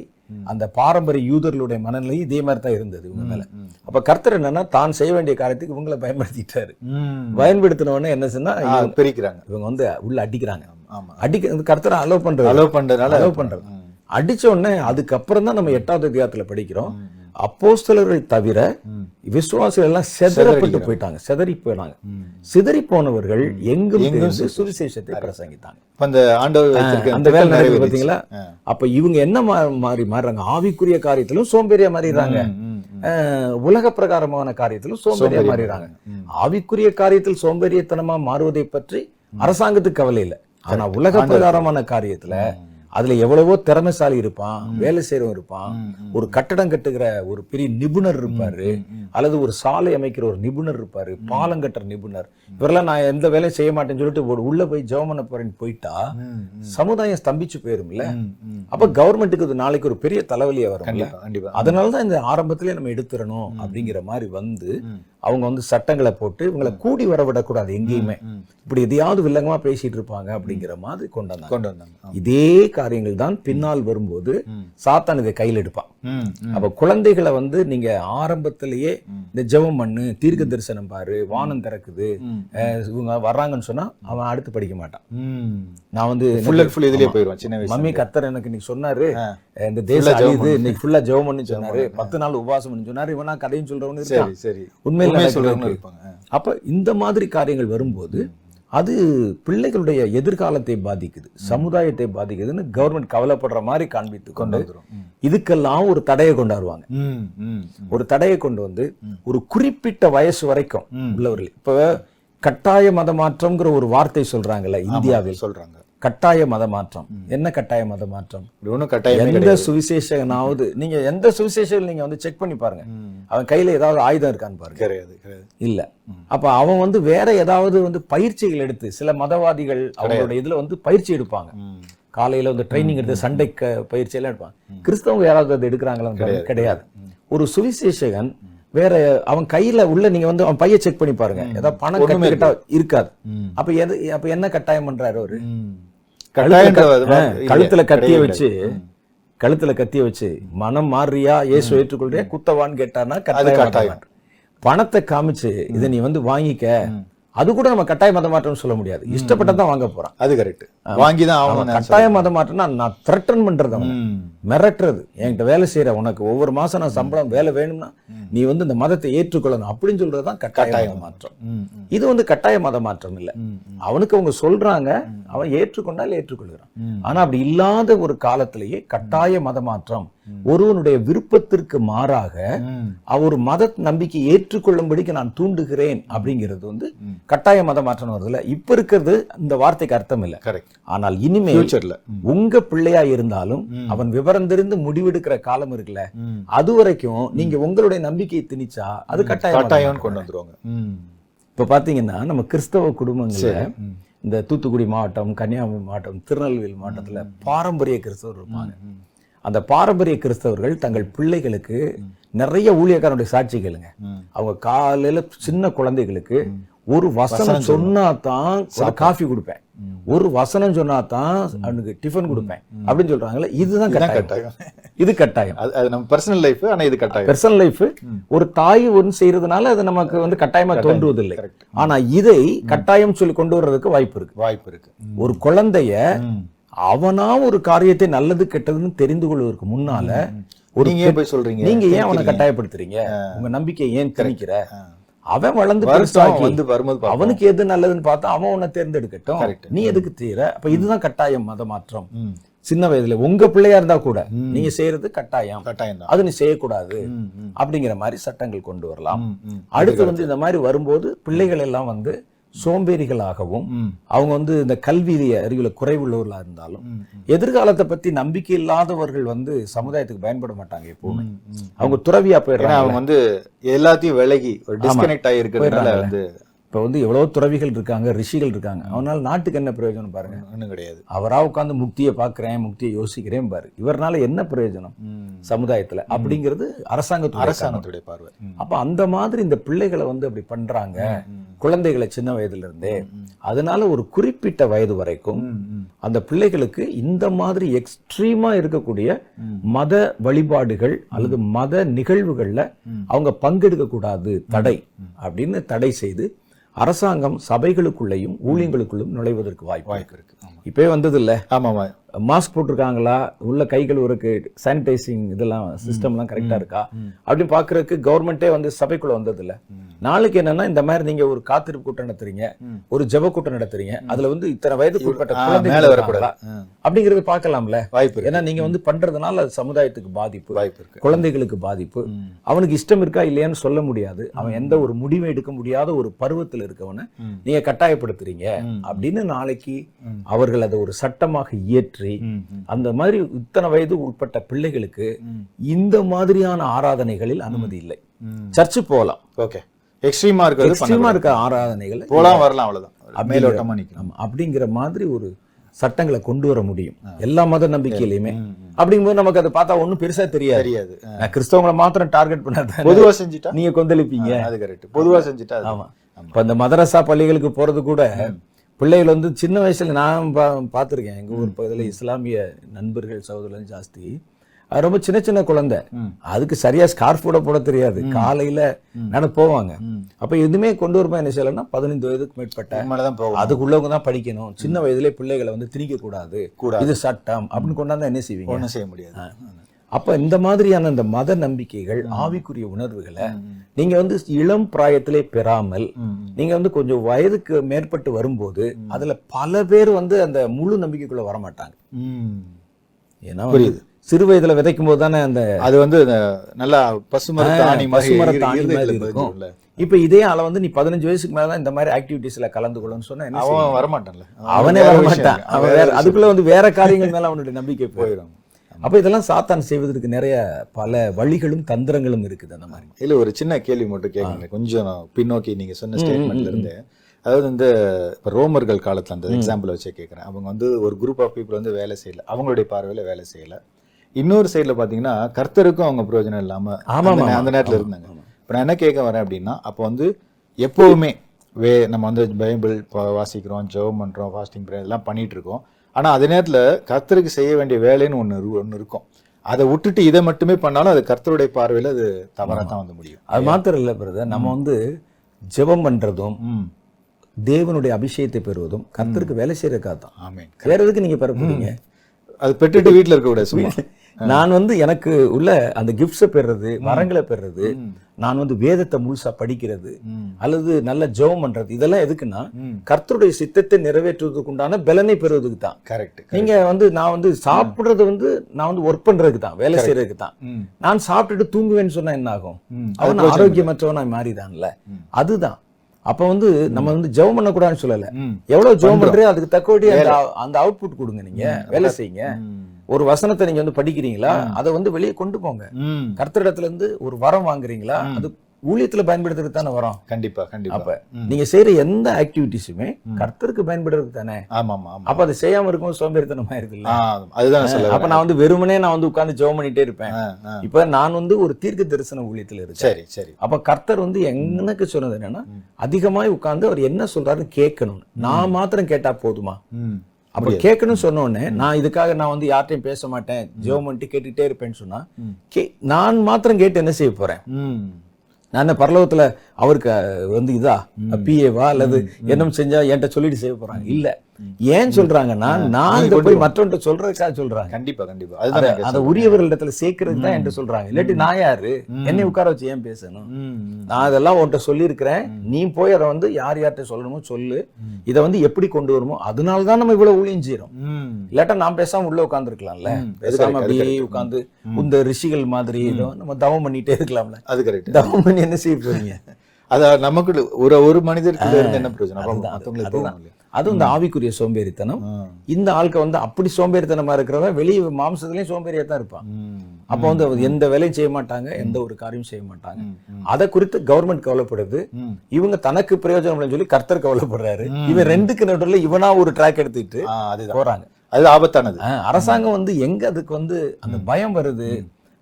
B: அந்த பாரம்பரிய யூதர்களுடைய மனநிலை இதே மாதிரி தான் இருந்தது இவங்க மேல. அப்ப கர்த்தர் என்னன்னா தான் செய்ய வேண்டிய காரியத்துக்கு இவங்களை பயன்படுத்திட்டாரு. பயன்படுத்தின உடனே என்ன சொன்னா
A: பிரிக்கிறாங்க.
B: இவங்க வந்து உள்ள அடிக்கிறாங்க. அடிக்க கர்த்தரை அலோவ் பண்றது.
A: அலோவ் பண்றதுனால
B: அலோவ் பண்றது. அடிச்ச உடனே அதுக்கப்புறம் தான் நம்ம எட்டாவது அதிகாரத்துல படிக்கிறோம். அப்போஸ்தலர்கள் தவிர. விசுவாசிகள் எல்லாம் செதறப்பட்டு போயிட்டாங்க. செதறி போயிட்டாங்க சிதறி போனவர்கள் எங்கும் சுவிசேஷத்தை பிரசங்கித்தாங்க.
A: அந்த ஆண்டவர்
B: அந்த வேலை. பாத்தீங்களா?
A: ஆ.
B: அப்ப இவங்க என்ன மாறி மாறுறாங்க? ஆவிக்குரிய காரியத்திலும் சோம்பேறியா மாறிடுறாங்க. உலக பிரகாரமான காரியத்திலும் சோம்பேறியா மாறிடுறாங்க. ஆவிக்குரிய காரியத்தில் சோம்பேறியத்தனமா மாறுவதை பற்றி அரசாங்கத்துக்கு கவலை இல்லை. ஆனா உலக பிரகாரமான காரியத்துல அதுல எவ்வளவோ திறமைசாலி இருப்பான் வேலை செய்யறவன் இருப்பான். ஒரு கட்டடம் கட்டுகிற ஒரு பெரிய நிபுணர் இருப்பாரு. அல்லது ஒரு சாலை அமைக்கிற ஒரு நிபுணர் இருப்பாரு பாலம் கட்டுற நிபுணர். இவரெல்லாம் நான் எந்த வேலையும் செய்ய மாட்டேன்னு சொல்லிட்டு ஒரு உள்ள போய் பண்ண போறேன்னு போயிட்டா சமுதாயம் ஸ்தம்பிச்சு போயிரும்ல. அப்ப கவர்மெண்ட்டுக்கு இது நாளைக்கு ஒரு பெரிய தலைவலியா
A: கண்டிப்பா
B: அதனாலதான் இந்த ஆரம்பத்திலே நம்ம எடுத்துறணும் அப்படிங்கிற மாதிரி வந்து அவங்க வந்து சட்டங்களை போட்டு இவங்களை கூடி வர விடக்கூடாது எங்கேயுமே இப்படி எதையாவது வில்லங்கமா பேசிட்டு இருப்பாங்க அப்படிங்கிற மாதிரி கொண்டு வந்தாங்க.
A: கொண்டு வந்தாங்க.
B: இதே காரியங்கள் தான் பின்னால் வரும்போது சாத்தான் இதை கையில் எடுப்பான். அப்ப குழந்தைகளை வந்து நீங்க ஆரம்பத்திலேயே இந்த ஜெபம் பண்ணு தீர்க்க தரிசனம் பாரு வானம் திறக்குது இவங்க வர்றாங்கன்னு சொன்னா அவன் அடுத்து படிக்க மாட்டான். நான் வந்து
A: ஃபுல் அண்ட் ஃபுல் இதுலயே போயிடுவான் சின்ன வயசு
B: மம்மி கத்தர் எனக்கு இன்னைக்கு சொன்னாரு இந்த தேசம் அழியுது இன்னைக்கு ஃபுல்லா ஜெபம் பண்ணி சொன்னாரு பத்து நாள் உபவாசம் சொன்னாரு இவனா கதையும் சொல்றவனு இருக்கான்
A: சரி சரி.
B: உண்மையில.
A: சொல்றவங்க இருப்பாங்க.
B: அப்ப இந்த மாதிரி காரியங்கள் வரும்போது அது பிள்ளைகளுடைய எதிர்காலத்தை பாதிக்குது சமுதாயத்தை பாதிக்குதுன்னு கவர்மெண்ட் கவலைப்படுற மாதிரி காண்பித்து கொண்டு. இதுக்கெல்லாம் ஒரு தடையை கொண்டாடுவாங்க. ஒரு தடையை கொண்டு வந்து ஒரு குறிப்பிட்ட வயசு வரைக்கும் உள்ளவர்கள் இப்ப கட்டாய மத மாற்றம்ங்கிற ஒரு வார்த்தை சொல்றாங்கல்ல இந்தியாவில்.
A: சொல்றாங்க.
B: கட்டாய மத மாற்றம் என்ன கட்டாய மத மாற்றம்
A: கட்டாயமே
B: எந்த சுவிசேஷனாவது நீங்க எந்த சுவிசேஷம் நீங்க வந்து செக் பண்ணி பாருங்க. அவன் கையில ஏதாவது ஆயுதம் இருக்கான்னு பாருங்க.
A: கிடையாது
B: இல்ல. அப்ப அவன் வந்து வேற ஏதாவது வந்து பயிற்சிகள் எடுத்து சில மதவாதிகள் அவங்களோட இதுல வந்து பயிற்சி எடுப்பாங்க. காலையில வந்து ட்ரைனிங் எடுத்து சண்டை க- பயிற்சி எல்லாம் எடுப்பாங்க கிறிஸ்தவங்க யாராவது அது எடுக்கிறாங்களா கிடையாது ஒரு சுவிசேஷகன் வேற அவன் கையில உள்ள நீங்க வந்து அவன் பைய செக் பண்ணி பாருங்க. ஏதாவது பணம் கட்டிக்கிட்டா இருக்காது. அப்ப எது அப்ப என்ன கட்டாயம் பண்றாரு அவரு? கழுத்துல கத்திய வச்சு கழுத்துல கத்திய வச்சு மனம் மாறியா இயேசு ஏற்றுக்கொள்றியா? குத்தவான்னு கேட்டான்னா கட்டாயம். பணத்தை காமிச்சு இதை நீ வந்து வாங்கிக்க. அது கூட நம்ம கட்டாய மத மாற்றம் சொல்ல முடியாது. இஷ்டப்பட்டதான் வாங்க போறான்.
A: அது கரெக்ட் வாங்கி தான் ஆகணும்
B: கட்டாய மத மாற்றம்னா நான் த்ரெட்டன் பண்றது அவன். மிரட்டுறது. என்கிட்ட வேலை செய்யற உனக்கு ஒவ்வொரு மாசம் நான் சம்பளம் வேலை வேணும்னா நீ வந்து இந்த மதத்தை ஏற்றுக்கொள்ளணும் அப்படின்னு சொல்றதுதான் கட்டாய மாற்றம். இது வந்து கட்டாய மத மாற்றம் இல்ல. அவனுக்கு அவங்க சொல்றாங்க அவன் ஏற்றுக்கொண்டால் ஏற்றுக்கொள்கிறான். ஆனா அப்படி இல்லாத ஒரு காலத்திலேயே கட்டாய மத மாற்றம் ஒருவனுடைய விருப்பத்திற்கு மாறாக அவர் மத நம்பிக்கை ஏற்றுக்கொள்ளும்படிக்கு நான் தூண்டுகிறேன் அப்படிங்கிறது வந்து கட்டாய மத மாற்றம் வருதுல்ல. இப்ப இருக்கிறது இந்த வார்த்தைக்கு அர்த்தம் இல்ல.
A: கரெக்ட்
B: ஆனால் இனிமேல்
A: ஃபியூச்சர்ல
B: உங்க பிள்ளையா இருந்தாலும் அவன் விவரம் தெரிந்து முடிவெடுக்கிற காலம் இருக்குல்ல. அது வரைக்கும் நீங்க உங்களுடைய நம்பிக்கையை திணிச்சா அது கட்டாயம்
A: கட்டாயம் கொண்டு வந்துருவாங்க.
B: இப்ப பாத்தீங்கன்னா நம்ம கிறிஸ்தவ குடும்பங்கள்ல இந்த தூத்துக்குடி மாவட்டம் கன்னியாகுமரி மாவட்டம் திருநெல்வேலி மாவட்டத்துல பாரம்பரிய கிறிஸ்தவர் இருப்பாங்க. அந்த பாரம்பரிய கிறிஸ்தவர்கள் தங்கள் பிள்ளைகளுக்கு நிறைய ஊழியக்காரனுடைய சாட்சி கேளுங்க. அவங்க காலையில சின்ன குழந்தைகளுக்கு ஒரு வசனம் சொன்னா தான் காஃபி கொடுப்பேன். ஒரு வசனம் சொன்னா தான் அவனுக்கு டிஃபன் கொடுப்பேன் அப்படின்னு சொல்றாங்கல்ல இதுதான் கட்டாயம். இது கட்டாயம்.
A: அது நம்ம பர்சனல் லைஃப் ஆனா இது கட்டாயம்.
B: பெர்சனல் லைஃப் ஒரு தாய் ஒன்று செய்யறதுனால அது நமக்கு வந்து கட்டாயமா தோன்றுவதில்லை. ஆனா இதை கட்டாயம் சொல்லி கொண்டு வர்றதுக்கு வாய்ப்பு இருக்கு.
A: வாய்ப்பு இருக்கு.
B: ஒரு குழந்தைய. அவனா ஒரு காரியத்தை நல்லது கெட்டதுன்னு தெரிந்து கொள்வதற்கு முன்னால ஒரு
A: நீங்க போய் சொல்றீங்க?
B: நீங்க ஏன் அவனை கட்டாயப்படுத்துறீங்க? உங்க நம்பிக்கையை ஏன் திணிக்கிற? அவன் வளர்ந்து
A: வந்து வரும்போது.
B: அவனுக்கு எது நல்லதுன்னு பார்த்தா அவன் உன்னை தேர்ந்தெடுக்கட்டும். நீ எதுக்கு தீர அப்ப இதுதான் கட்டாயம் மத மாற்றம். சின்ன வயதுல உங்க பிள்ளையா இருந்தா கூட நீங்க செய்யறது கட்டாயம்
A: கட்டாயம்
B: அது நீ செய்யக்கூடாது. அப்படிங்கிற மாதிரி சட்டங்கள் கொண்டு வரலாம். அடுத்து வந்து இந்த மாதிரி வரும்போது பிள்ளைகள் எல்லாம் வந்து சோம்பேறிகளாகவும். அவங்க வந்து இந்த கல்வி அறிவுல குறைவுள்ளவர்களா இருந்தாலும் எதிர்காலத்தை பத்தி நம்பிக்கை இல்லாதவர்கள் வந்து சமுதாயத்துக்கு பயன்பட மாட்டாங்க எப்பவுமே. அவங்க துறவியா போயிடுறாங்க
A: அவங்க வந்து எல்லாத்தையும் விலகி ஒரு டிஸ்கனெக்ட் ஆகி இருக்கிறதுனால. வந்து
B: இப்ப வந்து எவ்வளவு துறவிகள் இருக்காங்க ரிஷிகள் இருக்காங்க. அவனால நாட்டுக்கு என்ன பிரயோஜனம் பாருங்க.
A: ஒண்ணும் கிடையாது.
B: அவரா உட்கார்ந்து முக்தியை பார்க்கிறேன் முக்தியை யோசிக்கிறேன் பாரு. இவர்னால என்ன பிரயோஜனம். சமுதாயத்துல? அப்படிங்கிறது அரசாங்கத்துடைய கனவு.
A: அரசாங்கத்துடைய பார்வை.
B: அப்ப அந்த மாதிரி இந்த பிள்ளைகளை வந்து அப்படி பண்றாங்க.
A: ம்.
B: குழந்தைகளை சின்ன வயதுல இருந்தே அதனால ஒரு குறிப்பிட்ட வயது வரைக்கும். அந்த பிள்ளைகளுக்கு இந்த மாதிரி எக்ஸ்ட்ரீமா இருக்கக்கூடிய. மத வழிபாடுகள் அல்லது மத நிகழ்வுகள்ல அவங்க பங்கெடுக்க கூடாது தடை அப்படின்னு தடை செய்து அரசாங்கம் சபைகளுக்குள்ளேயும் ஊழியங்களுக்குள்ளும் நுழைவதற்கு வாய்ப்பு
A: வாய்ப்பு இருக்கு. ஆமா.
B: இப்பவே வந்தது இல்ல
A: ஆமா ஆமா
B: மாஸ்க் போட்டிருக்காங்களா? உள்ள கைகள் ஒரு சானிடைசிங் இதெல்லாம் சிஸ்டம்லாம் கரெக்டா இருக்கா? அப்படின்னு பாக்குறதுக்கு கவர்மெண்டே வந்து சபைக்குள்ள வந்தது இல்ல நாளைக்கு என்னன்னா இந்த மாதிரி நீங்க ஒரு காத்திருப்பு கூட்டம் நடத்துறீங்க ஒரு ஜெப கூட்டம் நடத்துறீங்க அதுல வந்து இத்தனை வயதுக்கு உட்பட்ட
A: வரக்கூடாது.
B: அப்படிங்கறது பார்க்கலாம்ல.
A: வாய்ப்பு இருக்கு.
B: ஏன்னா நீங்க வந்து பண்றதுனால அது சமுதாயத்துக்கு பாதிப்பு
A: வாய்ப்பு இருக்கு.
B: குழந்தைகளுக்கு பாதிப்பு. அவனுக்கு இஷ்டம் இருக்கா இல்லையான்னு சொல்ல முடியாது. அவன் எந்த ஒரு முடிவும் எடுக்க முடியாத ஒரு பருவத்தில் இருக்கவனை
A: ம்.
B: நீங்க கட்டாயப்படுத்துறீங்க அப்படின்னு நாளைக்கு அவர்கள் அதை ஒரு சட்டமாக இயற்றி
A: ம், ம்.
B: அந்த மாதிரி இத்தனை வயது உட்பட்ட பிள்ளைகளுக்கு. இந்த மாதிரியான ஆராதனைகளில் அனுமதி இல்லை. சர்ச்சு போகலாம்.
A: ஓகே. எக்ஸ்ட்ரீமா இருக்கிறது
B: எக்ஸ்ட்ரீமா இருக்க ஆராதனைகளை
A: போலாம் வரலாம் அவ்வளவுதான். மேலோட்டமா நிக்கணும்
B: ஆமா, அப்படிங்கிற மாதிரி ஒரு சட்டங்களை கொண்டு வர முடியும். எல்லா மத நம்பிக்கையிலையுமே. அப்படிங்கும்போது நமக்கு அதை பார்த்தா ஒண்ணும் பெருசா தெரியாது.
A: தெரியாது.
B: கிறிஸ்தவங்களை மாத்திரம் டார்கெட் பண்ணாத
A: பொதுவா செஞ்சுட்டா?
B: நீங்க கொந்தளிப்பீங்க.
A: அது கரெக்ட். பொதுவா செஞ்சுட்டா
B: ஆமா. இப்ப இந்த மதரசா பள்ளிகளுக்கு போறது கூட பிள்ளைகள் வந்து சின்ன வயசுல நான் பா பார்த்திருக்கேன். எங்க ஊர் பகுதியில் இஸ்லாமிய நண்பர்கள் சகோதரர்கள் ஜாஸ்தி. அது ரொம்ப சின்ன சின்ன குழந்தை. அதுக்கு சரியா ஸ்கார்ஃப் கூட போட தெரியாது. காலையில நட போவாங்க. அப்ப எதுவுமே கொண்டு வரும்போது என்ன செய்யலைன்னா பதினைந்து வயதுக்கு மேற்பட்ட அதுக்குள்ளவங்க தான் படிக்கணும். சின்ன வயதிலே பிள்ளைகளை வந்து திணிக்க கூடாது. இது சட்டம் அப்படின்னு கொண்டாந்தா என்ன செய்வீங்க?
A: ஒண்ணும் செய்ய முடியாது.
B: அப்ப இந்த மாதிரியான இந்த மத நம்பிக்கைகள் ஆவிக்குரிய உணர்வுகளை நீங்க வந்து இளம் பிராயத்திலே பெறாமல் நீங்க வந்து கொஞ்சம் வயதுக்கு மேற்பட்டு வரும்போது அதுல பல பேர் வந்து அந்த முழு நம்பிக்கைக்குள்ள வர மாட்டாங்க
A: ம்.
B: ஏன்னா வந்து சிறு வயதுல விதைக்கும் போது தானே அந்த
A: அது வந்து நல்லா பசுமரத்து ஆணி மாதிரி
B: பசுமரத்து ஆணி
A: இருதயத்துல
B: மாதிரி இருக்கும். இப்ப இதே ஆளை வந்து நீ பதினஞ்சு வயசுக்கு மேல தான் இந்த மாதிரி ஆக்டிவிட்டிஸ்ல கலந்து கொள்ளணும்னு சொன்னா?
A: அவன் வரமாட்டான்ல.
B: அவனே
A: வேற
B: வர
A: விஷயம்.
B: மாட்டான்
A: இருக்கு.
B: அவன் வேற அதுக்குள்ள வந்து வேற காரியங்கள் மேல அவனுடைய நம்பிக்கை போயிடும் அப்ப இதெல்லாம் சாத்தான் செய்வதற்கு நிறைய பல வழிகளும் தந்திரங்களும் இருக்குது அந்த மாதிரி.
A: இல்ல ஒரு சின்ன கேள்வி மட்டும் கேட்குங்க கொஞ்சம் பின்னோக்கி நீங்க சொன்ன ஸ்டேட்மெண்ட்ல இருந்து. அதாவது இந்த இப்ப ரோமர்கள் காலத்துல அந்த எக்ஸாம்பிள் வச்சே கேட்கறேன் அவங்க வந்து ஒரு குரூப் ஆஃப் பீப்புள் வந்து வேலை செய்யல. அவங்களுடைய பார்வையில வேலை செய்யல. இன்னொரு சைடுல பாத்தீங்கன்னா கர்த்தருக்கும் அவங்க பிரயோஜனம் இல்லாம
B: ஆமா,
A: அந்த நேரத்துல இருந்தாங்க. இப்ப நான் என்ன கேட்க வரேன் அப்படின்னா அப்போ வந்து எப்பவுமே வே நம்ம வந்து பைபிள் வாசிக்கிறோம் ஜெபம் பண்றோம் ஃபாஸ்டிங் ப்ரேயர் எல்லாம் பண்ணிட்டு இருக்கோம் ஆனா அதே நேரத்துல கர்த்தருக்கு செய்ய வேண்டிய வேலைன்னு இரு- ஒண்ணு இருக்கும். அதை விட்டுட்டு இதை மட்டுமே பண்ணாலும் அது கர்த்தருடைய பார்வையில அது தவறா தான் வந்து முடியும்.
B: அது மாத்திரம் இல்ல பிரதர் நம்ம வந்து ஜெபம் பண்றதும்
A: ம்.
B: தேவனுடைய அபிஷேகத்தை பெறுவதும் கர்த்தருக்கு வேலை செய்யறதுக்காக தான்
A: ஆமென்.
B: வேற எதுக்கு நீங்க பெற போறீங்க
A: அது பெற்றுட்டு வீட்ல இருக்க கூடாது சும்மா
B: நான் வந்து எனக்கு உள்ள அந்த கிஃப்ட்ஸை பெறுறது வரங்களை பெறுறது நான் வந்து வேதத்தை முழுசா படிக்கிறது. அல்லது நல்ல ஜெபம் பண்றது இதெல்லாம் எதுக்குன்னா. கர்த்தருடைய சித்தத்தை நிறைவேற்றுவதற்கு உண்டான பலனை பெறுவதுக்கு தான்.
A: கரெக்ட்
B: நீங்க வந்து நான் வந்து சாப்பிடுறது வந்து நான் வந்து ஒர்க் பண்றதுக்கு தான் வேலை செய்யறதுக்கு தான். நான் சாப்பிட்டுட்டு தூங்குவேன்னு சொன்னா என்ன ஆகும். அவன் ஆரோக்கியமற்றவனா மாறிதான்ல. அதுதான். அப்ப வந்து நம்ம வந்து ஜெபம் பண்ணக்கூடாதுன்னு சொல்லல. எவ்வளவு ஜெபம் பண்றீங்க அதுக்கு தக்கபடி அந்த அந்த அவுட்புட் கொடுங்க நீங்க. வேலை செய்யுங்க. ஒரு வசனத்தை நீங்க வந்து படிக்கிறீங்களா? அதை வந்து வெளியே கொண்டு போங்க. கர்த்தரிடத்துல இருந்து ஒரு வரம் வாங்குறீங்களா? அது ஊழியத்துல பயன்படுத்துறதுக்கு தானே வரோம்.
A: கண்டிப்பா கண்டிப்பா.
B: அப்ப நீங்க செய்யற எந்த ஆக்டிவிட்டிஸுமே கர்த்தருக்கு பயன்படுறதுக்கு தானே.
A: ஆமா ஆமா
B: அப்ப அதை செய்யாம இருக்கும் சோம்பேறித்தனமா இருக்குல்ல
A: அதுதான் சொல்ல
B: அப்ப நான் வந்து வெறுமனே நான் வந்து உட்கார்ந்து ஜெபம் பண்ணிட்டே இருப்பேன். இப்ப நான் வந்து ஒரு தீர்க்க தரிசன ஊழியத்துல இருக்கேன்.
A: சரி சரி.
B: அப்ப கர்த்தர் வந்து எனக்கு சொன்னது என்னன்னா அதிகமாய் உட்கார்ந்து அவர் என்ன சொல்றாருன்னு கேட்கணும் நான் மாத்திரம் கேட்டா போதுமா? அப்ப கேட்கணும்னு சொன்ன உடனே நான் இதுக்காக நான் வந்து யார்ட்டையும் பேச மாட்டேன். ஜெபம் பண்ணிட்டு கேட்டுட்டே இருப்பேன்னு சொன்னா நான் மாத்திரம் கேட்டு என்ன செய்ய போறேன்? நான் பரலோகத்தில் அவருக்கு வந்து இதா? பிஏவா? அல்லது என்ன செஞ்சா என்கிட்ட சொல்லிட்டு செய்ய போறாங்க. இல்ல. ஏன் சொல்றாங்கன்னா நான் இதை போய் மற்றவன்ட்ட சொல்றதுக்காக சொல்றாங்க.
A: கண்டிப்பா கண்டிப்பா. அதுதான்
B: அத- அதை உரியவர்களிடத்துல சேர்க்கறதுக்கு தான் என்கிட்ட சொல்றாங்க. இல்லாட்டி நான் யாரு? என்னை உட்கார வச்சு ஏன் பேசணும். நான் அதெல்லாம் உன்கிட்ட சொல்லியிருக்கிறேன். நீ போய் அதை வந்து யார் யார்கிட்ட சொல்லணுமோ சொல்லு. இதை வந்து எப்படி கொண்டு வருமோ அதனால தான் நம்ம இவ்வளவு ஊழியம் செய்யறோம். இல்லாட்டா நான் பேசாம உள்ள உட்காந்துருக்கலாம்ல பேசாம அப்படியே உட்காந்து இந்த ரிஷிகள் மாதிரி நம்ம தவம் பண்ணிட்டே இருக்கலாம்ல.
A: அது கரெக்ட்
B: தவம் பண்ணி என்ன செய்ய போறீங்க? [LAUGHS]
A: அது நமக்கு ஒரு ஒரு மனிதருக்குள்ள இருந்து என்ன பிரயோஜனம்?
B: அது இந்த ஆவிக்குரிய சோம்பேறித்தனம். இந்த ஆட்க வந்து அப்படி சோம்பேறித்தனமா இருக்கிறவன் வெளியே மாம்சத்துலயும் சோம்பேறியா தான் இருப்பான். அப்போ வந்து எந்த வேலையும் செய்ய மாட்டாங்க எந்த ஒரு காரியம் செய்ய மாட்டாங்க. அதை குறித்து கவர்மெண்ட் கவலைப்படுது. இவங்க தனக்கு பிரயோஜனம் சொல்லி கர்த்தர் கவலைப்படுறாரு. இவன் ரெண்டுக்கு நடுவுல இவனா ஒரு ட்ராக்
A: அதுதான்.
B: போறாங்க.
A: அது ஆபத்தானது.
B: அரசாங்கம் வந்து எங்க அதுக்கு வந்து அந்த பயம் வருது?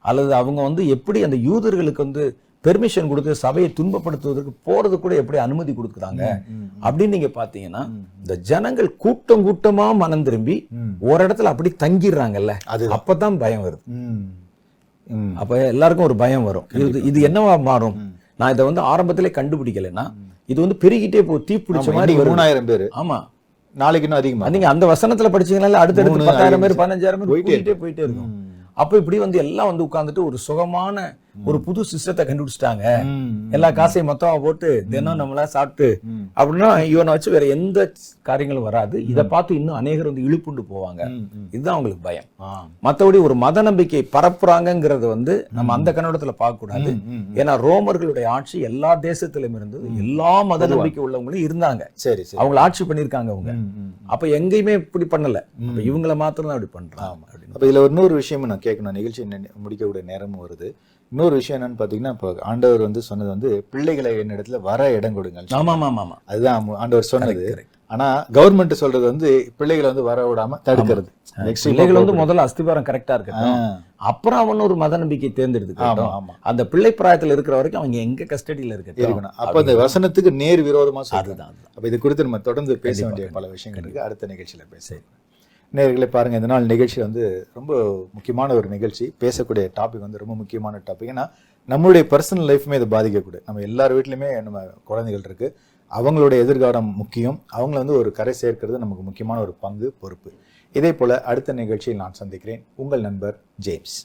B: அல்லது அவங்க வந்து எப்படி அந்த யூதர்களுக்கு வந்து பெர்மிஷன் கொடுத்து சபையை துன்பப்படுத்துவதற்கு போறது கூட எப்படி அனுமதி கொடுக்குறாங்க. அப்படின்னு நீங்க பாத்தீங்கன்னா இந்த ஜனங்கள் கூட்டம் கூட்டமா மனம் திரும்பி. ஒரு இடத்துல அப்படி தங்கிடுறாங்கல்ல
A: அதுதான்.
B: அப்பதான் பயம் வருது. அப்ப எல்லாருக்கும் ஒரு பயம் வரும். இது இது என்னவா மாறும்? நான் இதை வந்து ஆரம்பத்திலே கண்டுபிடிக்கலைன்னா இது வந்து பெருகிட்டே போ தீ பிடிச்ச மாதிரி
A: மூணாயிரம் பேரு.
B: ஆமா.
A: நாளைக்கு இன்னும் அதிகமா
B: நீங்க அந்த வசனத்துல படிச்சீங்களா அடுத்தடுத்து பத்தாயிரம் பேர் பதினஞ்சாயிரம் பேர்
A: போயிட்டே
B: போயிட்டே இருக்கும். அப்ப இப்படி வந்து எல்லாம் வந்து உட்கார்ந்துட்டு ஒரு சுகமான ஒரு புது சிஸ்டத்தை கண்டுபிடிச்சிட்டாங்க. எல்லா காசையும் மொத்தமா போட்டு தினம் நம்மளா சாப்பிட்டு. அப்படின்னா இவனை வச்சு வேற எந்த காரியங்களும் வராது. இதை பார்த்து இன்னும் அநேகர் வந்து இழுப்புண்டு போவாங்க. இதுதான் அவங்களுக்கு பயம். மத்தபடி ஒரு மத நம்பிக்கை பரப்புறாங்கங்கிறது வந்து நம்ம அந்த கண்ணோட்டத்துல பார்க்க கூடாது. ஏன்னா ரோமர்களுடைய ஆட்சி எல்லா தேசத்திலும் இருந்தது. எல்லா மத நம்பிக்கை உள்ளவங்களும் இருந்தாங்க.
A: சரி சரி.
B: அவங்கள ஆட்சி பண்ணிருக்காங்க அவங்க. அப்ப எங்கேயுமே இப்படி பண்ணல. இவங்கள மாத்திரம் தான் அப்படி பண்றாங்க
A: இதுல இன்னொரு விஷயமும் நான் கேட்கணும். நிகழ்ச்சி முடிக்கக்கூடிய நேரமும் வருது. இன்னொரு விஷயம் என்னன்னு பாத்தீங்கன்னா இப்போ ஆண்டவர் வந்து சொன்னது வந்து பிள்ளைகளை என்னிடத்துல வர இடம் கொடுங்க
B: ஆமா ஆமா ஆமா ஆமா
A: அதுதான் ஆண்டவர் சொன்னது.
B: Correct.
A: ஆனா கவர்மெண்ட் சொல்றது வந்து பிள்ளைகளை வந்து வர விடாம தடுக்கிறது.
B: பிள்ளைகள் வந்து முதல்ல அஸ்திபாரம் கரெக்டா
A: ஆ,
B: இருக்கட்டும். அப்புறம் அவன் ஒரு மத நம்பிக்கை தேர்ந்தெடுத்துக்கட்டும் அந்த பிள்ளை பிராயத்துல இருக்கிற வரைக்கும் அவங்க எங்க கஸ்டடியில இருக்கட்டும்.
A: இருக்கணும். அப்ப அந்த வசனத்துக்கு நேர் விரோதமா சொல்றது
B: அதுதான் அதுதான்.
A: அப்ப இது குறித்து நம்ம தொடர்ந்து பேச வேண்டிய பல விஷயங்கள் இருக்கு அடுத்த நிகழ்ச்சியில பேச நேர்களை பாருங்கள் இந்த நாள் நிகழ்ச்சி வந்து ரொம்ப முக்கியமான ஒரு நிகழ்ச்சி. பேசக்கூடிய டாபிக் வந்து ரொம்ப முக்கியமான டாபிக் ஏன்னா நம்மளுடைய பர்சனல் லைஃப்மே இதை பாதிக்கக்கூடாது. நம்ம எல்லார் வீட்லையுமே நம்ம குழந்தைகள் இருக்குது அவங்களுடைய எதிர்காலம் முக்கியம். அவங்கள வந்து ஒரு கரை சேர்க்கிறது நமக்கு முக்கியமான ஒரு பங்கு பொறுப்பு. இதே போல் அடுத்த நிகழ்ச்சியில் நான் சந்திக்கிறேன். உங்கள் நண்பர் ஜேம்ஸ்.